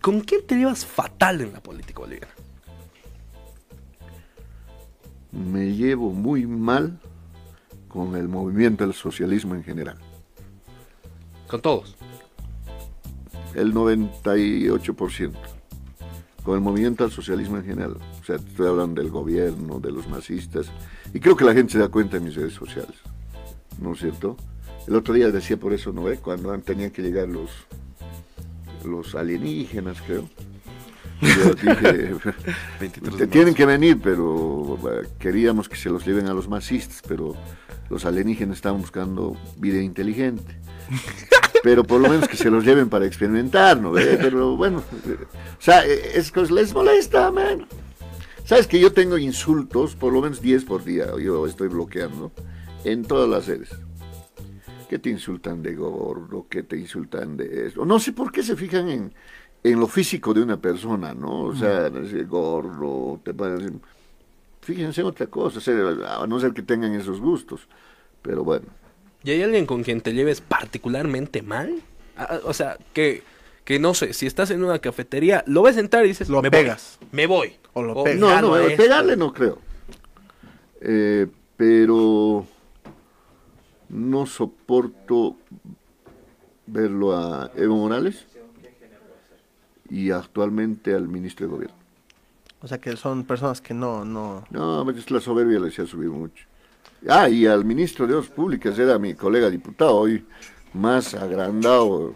¿Con quién te llevas fatal en la política boliviana? Me llevo muy mal con el movimiento del socialismo en general. Con todos. El 98%. Con el movimiento al socialismo en general. O sea, estoy hablando del gobierno, de los masistas. Y creo que la gente se da cuenta en mis redes sociales. ¿No es cierto? El otro día decía por eso, ¿no ve? Cuando tenían que llegar los, los alienígenas, creo. Yo dije, te tienen que venir, pero eh, queríamos que se los lleven a los masistas, pero los alienígenas estaban buscando vida inteligente. Pero por lo menos que se los lleven para experimentar, ¿no? ve? Pero bueno, eh, o sea, eh, es que les molesta, man. Sabes que yo tengo insultos, por lo menos 10 por día, yo estoy bloqueando, en todas las redes. Que te insultan de gordo, que te insultan de eso. No sé por qué se fijan en, en lo físico de una persona, ¿no? O sea, no sé, gordo, te parecen... Fíjense en otra cosa, o sea, a no ser que tengan esos gustos. Pero bueno, ¿Y hay alguien con quien te lleves particularmente mal? Ah, o sea, que, que no sé, si estás en una cafetería, lo ves entrar y dices, Lo me pegas. Voy, me voy. O lo O pegas. No, no, a este. pegarle no creo. Eh, pero no soporto verlo a Evo Morales y actualmente al ministro de Gobierno. O sea que son personas que no, no. No, veces la soberbia les ha subido mucho. Ah, y al ministro de Obras Públicas era mi colega diputado, hoy más agrandado.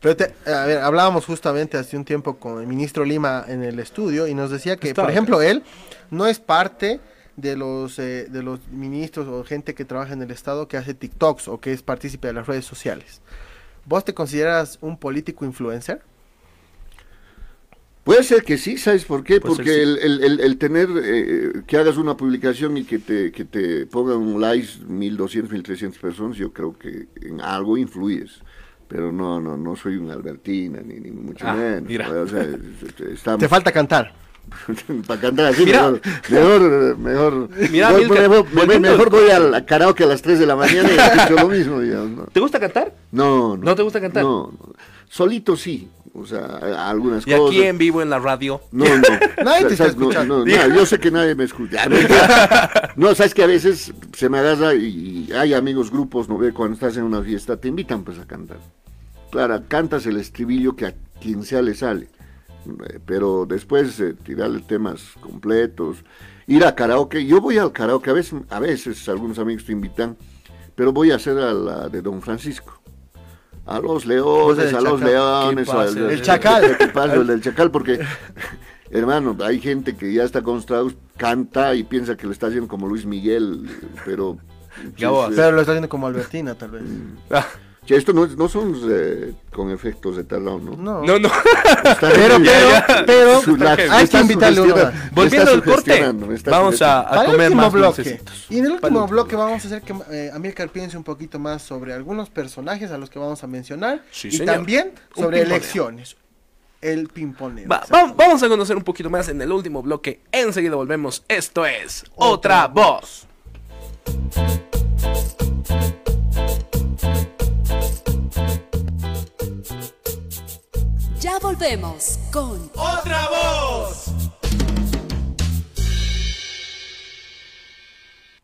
Pero te- a ver, hablábamos justamente hace un tiempo con el ministro Lima en el estudio y nos decía que, por ejemplo, él no es parte de los eh, de los ministros o gente que trabaja en el Estado que hace TikToks o que es partícipe de las redes sociales. ¿Vos te consideras un político influencer? Puede ser que sí, ¿sabes por qué? Puede Porque ser, el, el- el- el tener, eh, que hagas una publicación y que te, que te pongan un like 1200, 1300 personas, yo creo que en algo influyes. Pero no, no, no soy un Albertina, ni, ni mucho Ah, menos. mira. O sea, es- es- estamos- Te falta cantar. para cantar así, Mira. mejor, mejor, mejor, Mira, voy, Milka, mejor, volviendo- mejor voy al karaoke a las 3 de la mañana y escucho lo mismo. digamos, ¿no? ¿Te gusta cantar? No, no. ¿No te gusta cantar? No, no. Solito sí, o sea, algunas Y cosas. aquí en vivo en la radio. No, no. Nadie te está escuchando. no, no, yo sé que nadie me escucha. No, sabes que a veces se me agarra y hay amigos, grupos, ¿no ve? Cuando estás en una fiesta te invitan pues a cantar. Claro, cantas el estribillo que a quien sea le sale. Eh, Pero después eh, tirarle temas completos, ir a karaoke. Yo voy al karaoke, a veces, a veces algunos amigos te invitan, pero voy a hacer a la de Don Francisco. A los leones, a los leones, al- El chacal. El del chacal, porque, hermano, hay gente que ya está con Strauss, canta y piensa que le está haciendo como Luis Miguel, pero... Pero lo está haciendo como Albertina, tal vez. Che, esto no, no son eh, con efectos de talón, ¿no? No. No, no. Está Pero, bien. pero, pero, Su- la- hay que invitarle uno más. Volviendo al corte, vamos a, a Para comer más bloque. Y en el último bloque vamos a hacer que eh, Amilcar piense un poquito más sobre algunos personajes a los que vamos a mencionar Sí, y señor. también sobre elecciones. El pimponero. Va- va- vamos a conocer un poquito más en el último bloque. Enseguida volvemos. Esto es Otra Voz. Volvemos con Otra Voz.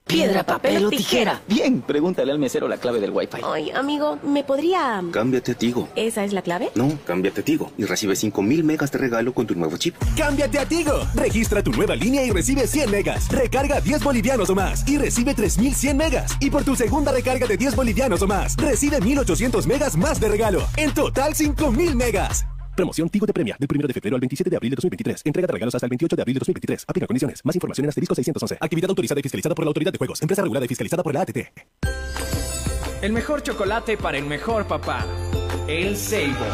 Piedra, papel o tijera. Bien, pregúntale al mesero la clave del wifi. Ay, amigo, ¿me podría...? Cámbiate a Tigo. ¿Esa es la clave? No, cámbiate a Tigo y recibe 5000 megas de regalo con tu nuevo chip. Cámbiate a Tigo. Registra tu nueva línea y recibe 100 megas. Recarga 10 bolivianos o más y recibe 3100 megas. Y por tu segunda recarga de 10 bolivianos o más, recibe 1800 megas más de regalo. En total 5000 megas. Promoción Tigo te premia del 1 de febrero al 27 de abril de 2023. Entrega de regalos hasta el 28 de abril de 2023. Aplica condiciones. Más información en asterisco 611. Actividad autorizada y fiscalizada por la Autoridad de Juegos. Empresa regulada y fiscalizada por la ATT. El mejor chocolate para el mejor papá. El Seibo.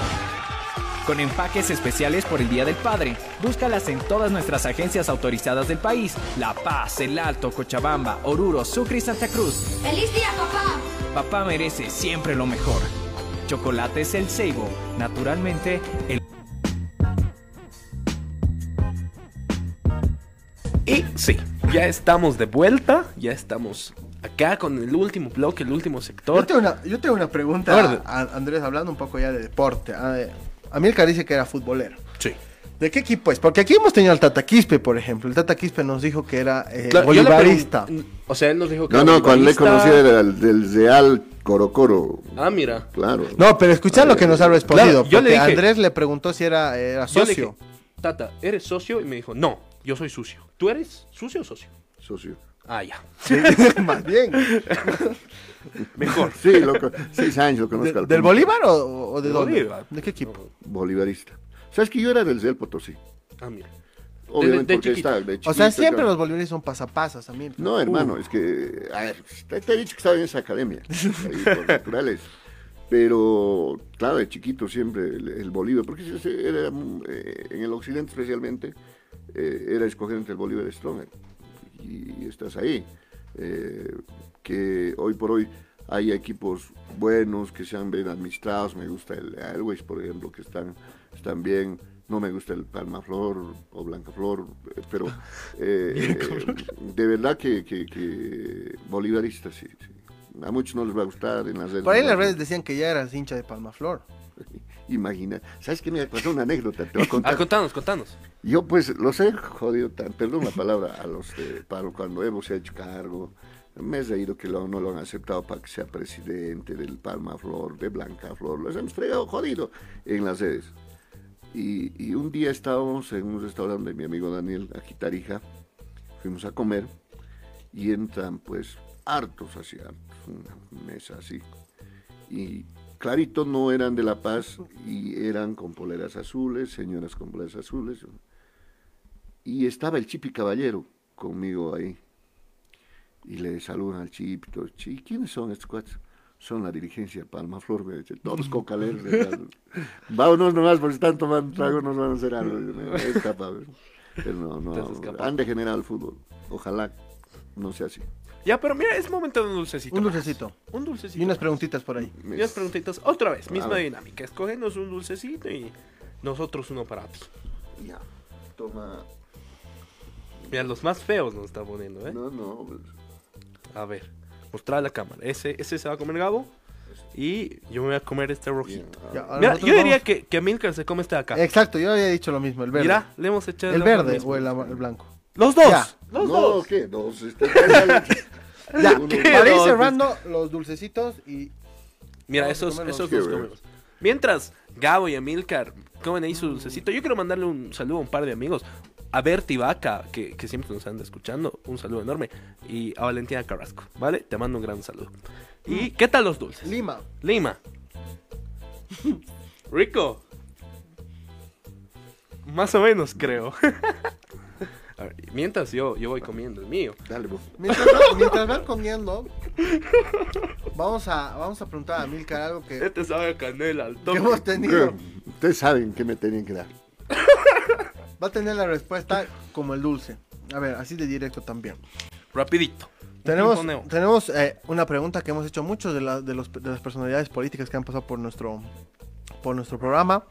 Con empaques especiales por el Día del Padre. Búscalas en todas nuestras agencias autorizadas del país. La Paz, El Alto, Cochabamba, Oruro, Sucre y Santa Cruz. ¡Feliz día, papá! Papá merece siempre lo mejor. Chocolates El Seibo. Naturalmente, el... Y sí, ya estamos de vuelta. Ya estamos acá con el último bloque, el último Yo sector. tengo una, yo tengo una pregunta, A ver. a, Andrés, hablando un poco ya de deporte. A, Amilcar dice que era futbolero. Sí. ¿De qué equipo es? Porque aquí hemos tenido al Tata Quispe, por ejemplo. El Tata Quispe nos dijo que era eh, Claro, yo bolivarista. O sea, él nos dijo que No, era no, cuando le conocí era del, del Real Coro Coro. Ah, mira. Claro. No, pero escuchad lo que nos ha respondido. Claro, yo le dije- Andrés le preguntó si era, era Yo le socio. dije, Tata, ¿eres socio? Y me dijo, no, yo soy sucio. ¿Tú eres sucio o socio? Socio. Ah, ya. Más bien. Mejor. Sí, loco, seis años lo ¿De- conozco. al ¿Del. Bolívar o, o de De dónde? Bolívar. ¿De qué equipo? Bolivarista. ¿Sabes que yo era del Real Potosí? Ah, mira. Obviamente de porque chiquito. está de O sea, siempre claro. los bolivianos son pasapasas también. No, hermano, es que. A ver, te, te he dicho que estaba en esa academia. Ahí por naturales. Pero, claro, de chiquito siempre el, el Bolívar, porque se- se- era, eh, en el occidente especialmente, eh, era escoger entre el Bolívar y el Stronger. Y, estás ahí. Eh, que hoy por hoy hay equipos buenos que sean bien administrados. Me gusta el Airways, por ejemplo, que están, están bien. No me gusta el Palmaflor o Blancaflor, eh, pero eh, de verdad que, que, que bolivarista, sí, sí. A muchos no les va a gustar en las redes. Por ahí las redes decían que ya eras hincha de Palmaflor. Imagina. ¿Sabes qué me pasó una anécdota? Te voy a contar. Ah, contanos, contanos. Yo pues los he jodido, tan, perdón la palabra, a los de Pablo cuando Evo se ha hecho cargo. Me he reído que lo- no lo han aceptado para que sea presidente del Palma Flor, de Blanca Flor. Los hemos fregado jodido en las redes. Y, y un día estábamos en un restaurante de mi amigo Daniel, aquí Tarija. Fuimos a comer y entran pues hartos así, una mesa así. Y clarito no eran de La Paz y eran con poleras azules, señoras con poleras azules. Y estaba el Chipi Caballero conmigo ahí. Y le saludan al Chipi, "Chi, ¿quiénes son estos cuates? Son la dirigencia de Palma Flor, me dice, todos cocaleros. Vámonos nomás, porque están tomando trago, nos van a hacer algo. Me escapa. Pero no, no, han degenerado el fútbol. Ojalá no sea así. Ya, pero mira, es momento de un dulcecito. Un más. dulcecito. Un dulcecito. Y unas más. preguntitas por ahí. Y unas preguntitas. Otra vez, misma dinámica. Escógenos un dulcecito y nosotros uno para ti. Ya, toma. Mira, los más feos nos está poniendo, ¿eh? No, no, pues, A ver, mostrar a la cámara. Ese, ese se va a comer Gabo. Y yo me voy a comer este rojito. Ya, ahora Mira, nosotros yo diría vamos- que, que Milcar se come este de acá. Exacto, yo había dicho lo mismo, el verde. Mira, le hemos echado ¿El al verde o el, el blanco? Los dos. Ya. Los no, dos. ¿qué? Dos. Este, Ya, para ir dos? cerrando los dulcecitos y Mira, esos, esos bueno. comemos. Mientras Gabo y Amilcar comen ahí su dulcecito, yo quiero mandarle un saludo a un par de amigos. A Berti Vaca, que, que siempre nos anda escuchando, un saludo enorme. Y a Valentina Carrasco, ¿vale? Te mando un gran saludo. ¿Y qué tal los dulces? Lima. Lima. Rico. Más o menos, creo. A ver, mientras yo, yo voy comiendo el mío. Dale, vos. Mientras, van- mientras van comiendo, Vamos a, vamos a preguntar a Milcar algo que, Este sabe a canela al que toque. hemos tenido. Ustedes saben que me tenían que dar. Va a tener la respuesta como el dulce. A ver, así de directo también. Rapidito. Tenemos, tenemos eh, una pregunta que hemos hecho muchos de, la- de, los- de las personalidades políticas que han pasado por nuestro, por nuestro programa.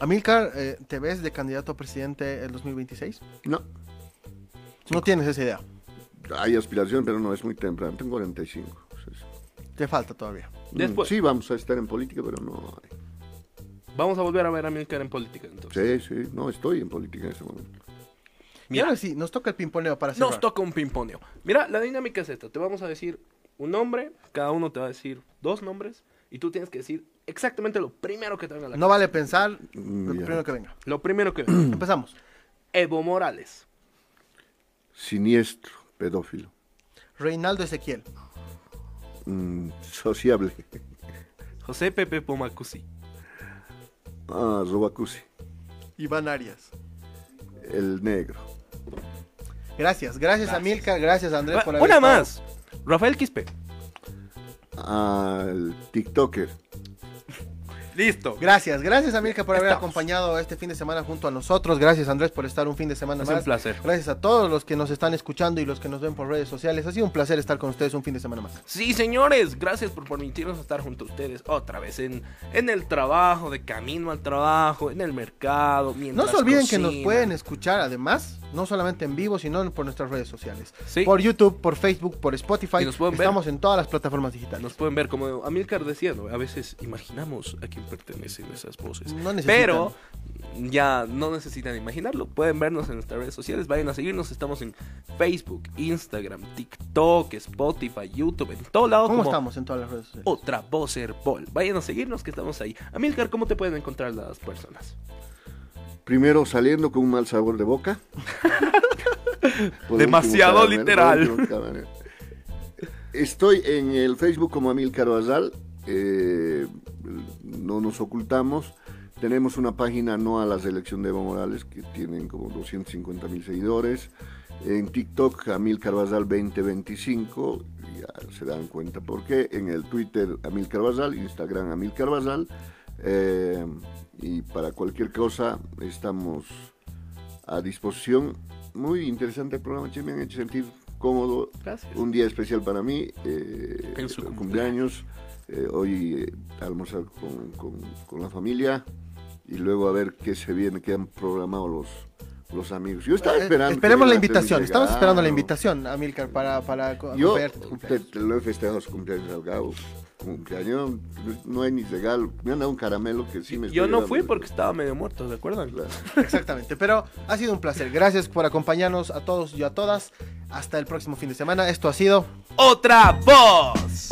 Amilcar, eh, ¿te ves de candidato a presidente el 2026? No, No tienes esa idea. hay aspiración, pero no es muy temprano. Tengo 45. sí, sí. Te falta todavía. Después. Sí, vamos a estar en política, pero no hay. Vamos a volver a ver a Milcar en política entonces. Sí, sí, no estoy en política en ese momento. Y ahora sí, nos toca el pimponeo para cerrar. Nos toca un pimponeo. Mira, la dinámica es esta. Te vamos a decir un nombre, cada uno te va a decir dos nombres y tú tienes que decir exactamente lo primero que te venga a la No vale pensar lo ya. primero que venga. Lo primero que venga. Empezamos. Evo Morales. Siniestro, pedófilo, Reinaldo Ezequiel. mm, sociable, José Pepe Pomacusi. Ah, Robacusi, Iván Arias. el negro. Gracias, gracias, a Milka, gracias a Andrés Ah, por haber Una estado. más. Rafael Quispe. al TikToker. Listo. Gracias, gracias a Milka por haber Estamos. acompañado este fin de semana junto a nosotros. Gracias Andrés por estar un fin de semana Es más. un placer. Gracias a todos los que nos están escuchando y los que nos ven por redes sociales. Ha sido un placer estar con ustedes un fin de semana más. Sí, señores, gracias por permitirnos estar junto a ustedes otra vez en, en el trabajo, de camino al trabajo, en el mercado. No mientras se olviden que nos pueden escuchar además, no solamente en vivo, sino por nuestras redes sociales. Sí. Por YouTube, por Facebook, por Spotify. Y nos pueden ver. Estamos en todas las plataformas digitales. Nos pueden ver como Amilcar decía, ¿no? a veces imaginamos a quién pertenecen esas voces. No necesitan. Pero ya no necesitan imaginarlo. Pueden vernos en nuestras redes sociales. Vayan a seguirnos. Estamos en Facebook, Instagram, TikTok, Spotify, YouTube, en todo lado. ¿Cómo estamos en todas las redes sociales? Otra Vocer Ball. Vayan a seguirnos que estamos ahí. Amilcar, ¿cómo te pueden encontrar las personas? Primero saliendo con un mal sabor de boca. Demasiado último, literal. último. Estoy en el Facebook como Amilcar Basal. eh, no nos ocultamos. Tenemos una página no a la selección de Evo Morales que tienen como 250 mil seguidores. En TikTok Amilcar Basal 2025. Ya se dan cuenta por qué. En el Twitter Amilcar Basal, Instagram Amilcar Basal. eh, y para cualquier cosa estamos a disposición. Muy interesante el programa, che, me han hecho sentir cómodo. Gracias. Un día especial para mí, eh, En su el cumpleaños. Eh, hoy eh, almorzar con, con- con la familia y luego a ver qué se viene, qué han programado los, los amigos. Yo estaba Eh, esperando. Esperemos la invitación. Estamos esperando la invitación, Amilcar, para, para Yo te, te lo he festejado su cumpleaños al cabo. Cumpleaños, no hay ni regalo. Me han dado un caramelo que sí me Yo no fui porque estaba medio muerto, ¿se acuerdan? Claro. Exactamente, pero ha sido un placer. Gracias por acompañarnos a todos y a todas. Hasta el próximo fin de semana. Esto ha sido Otra voz.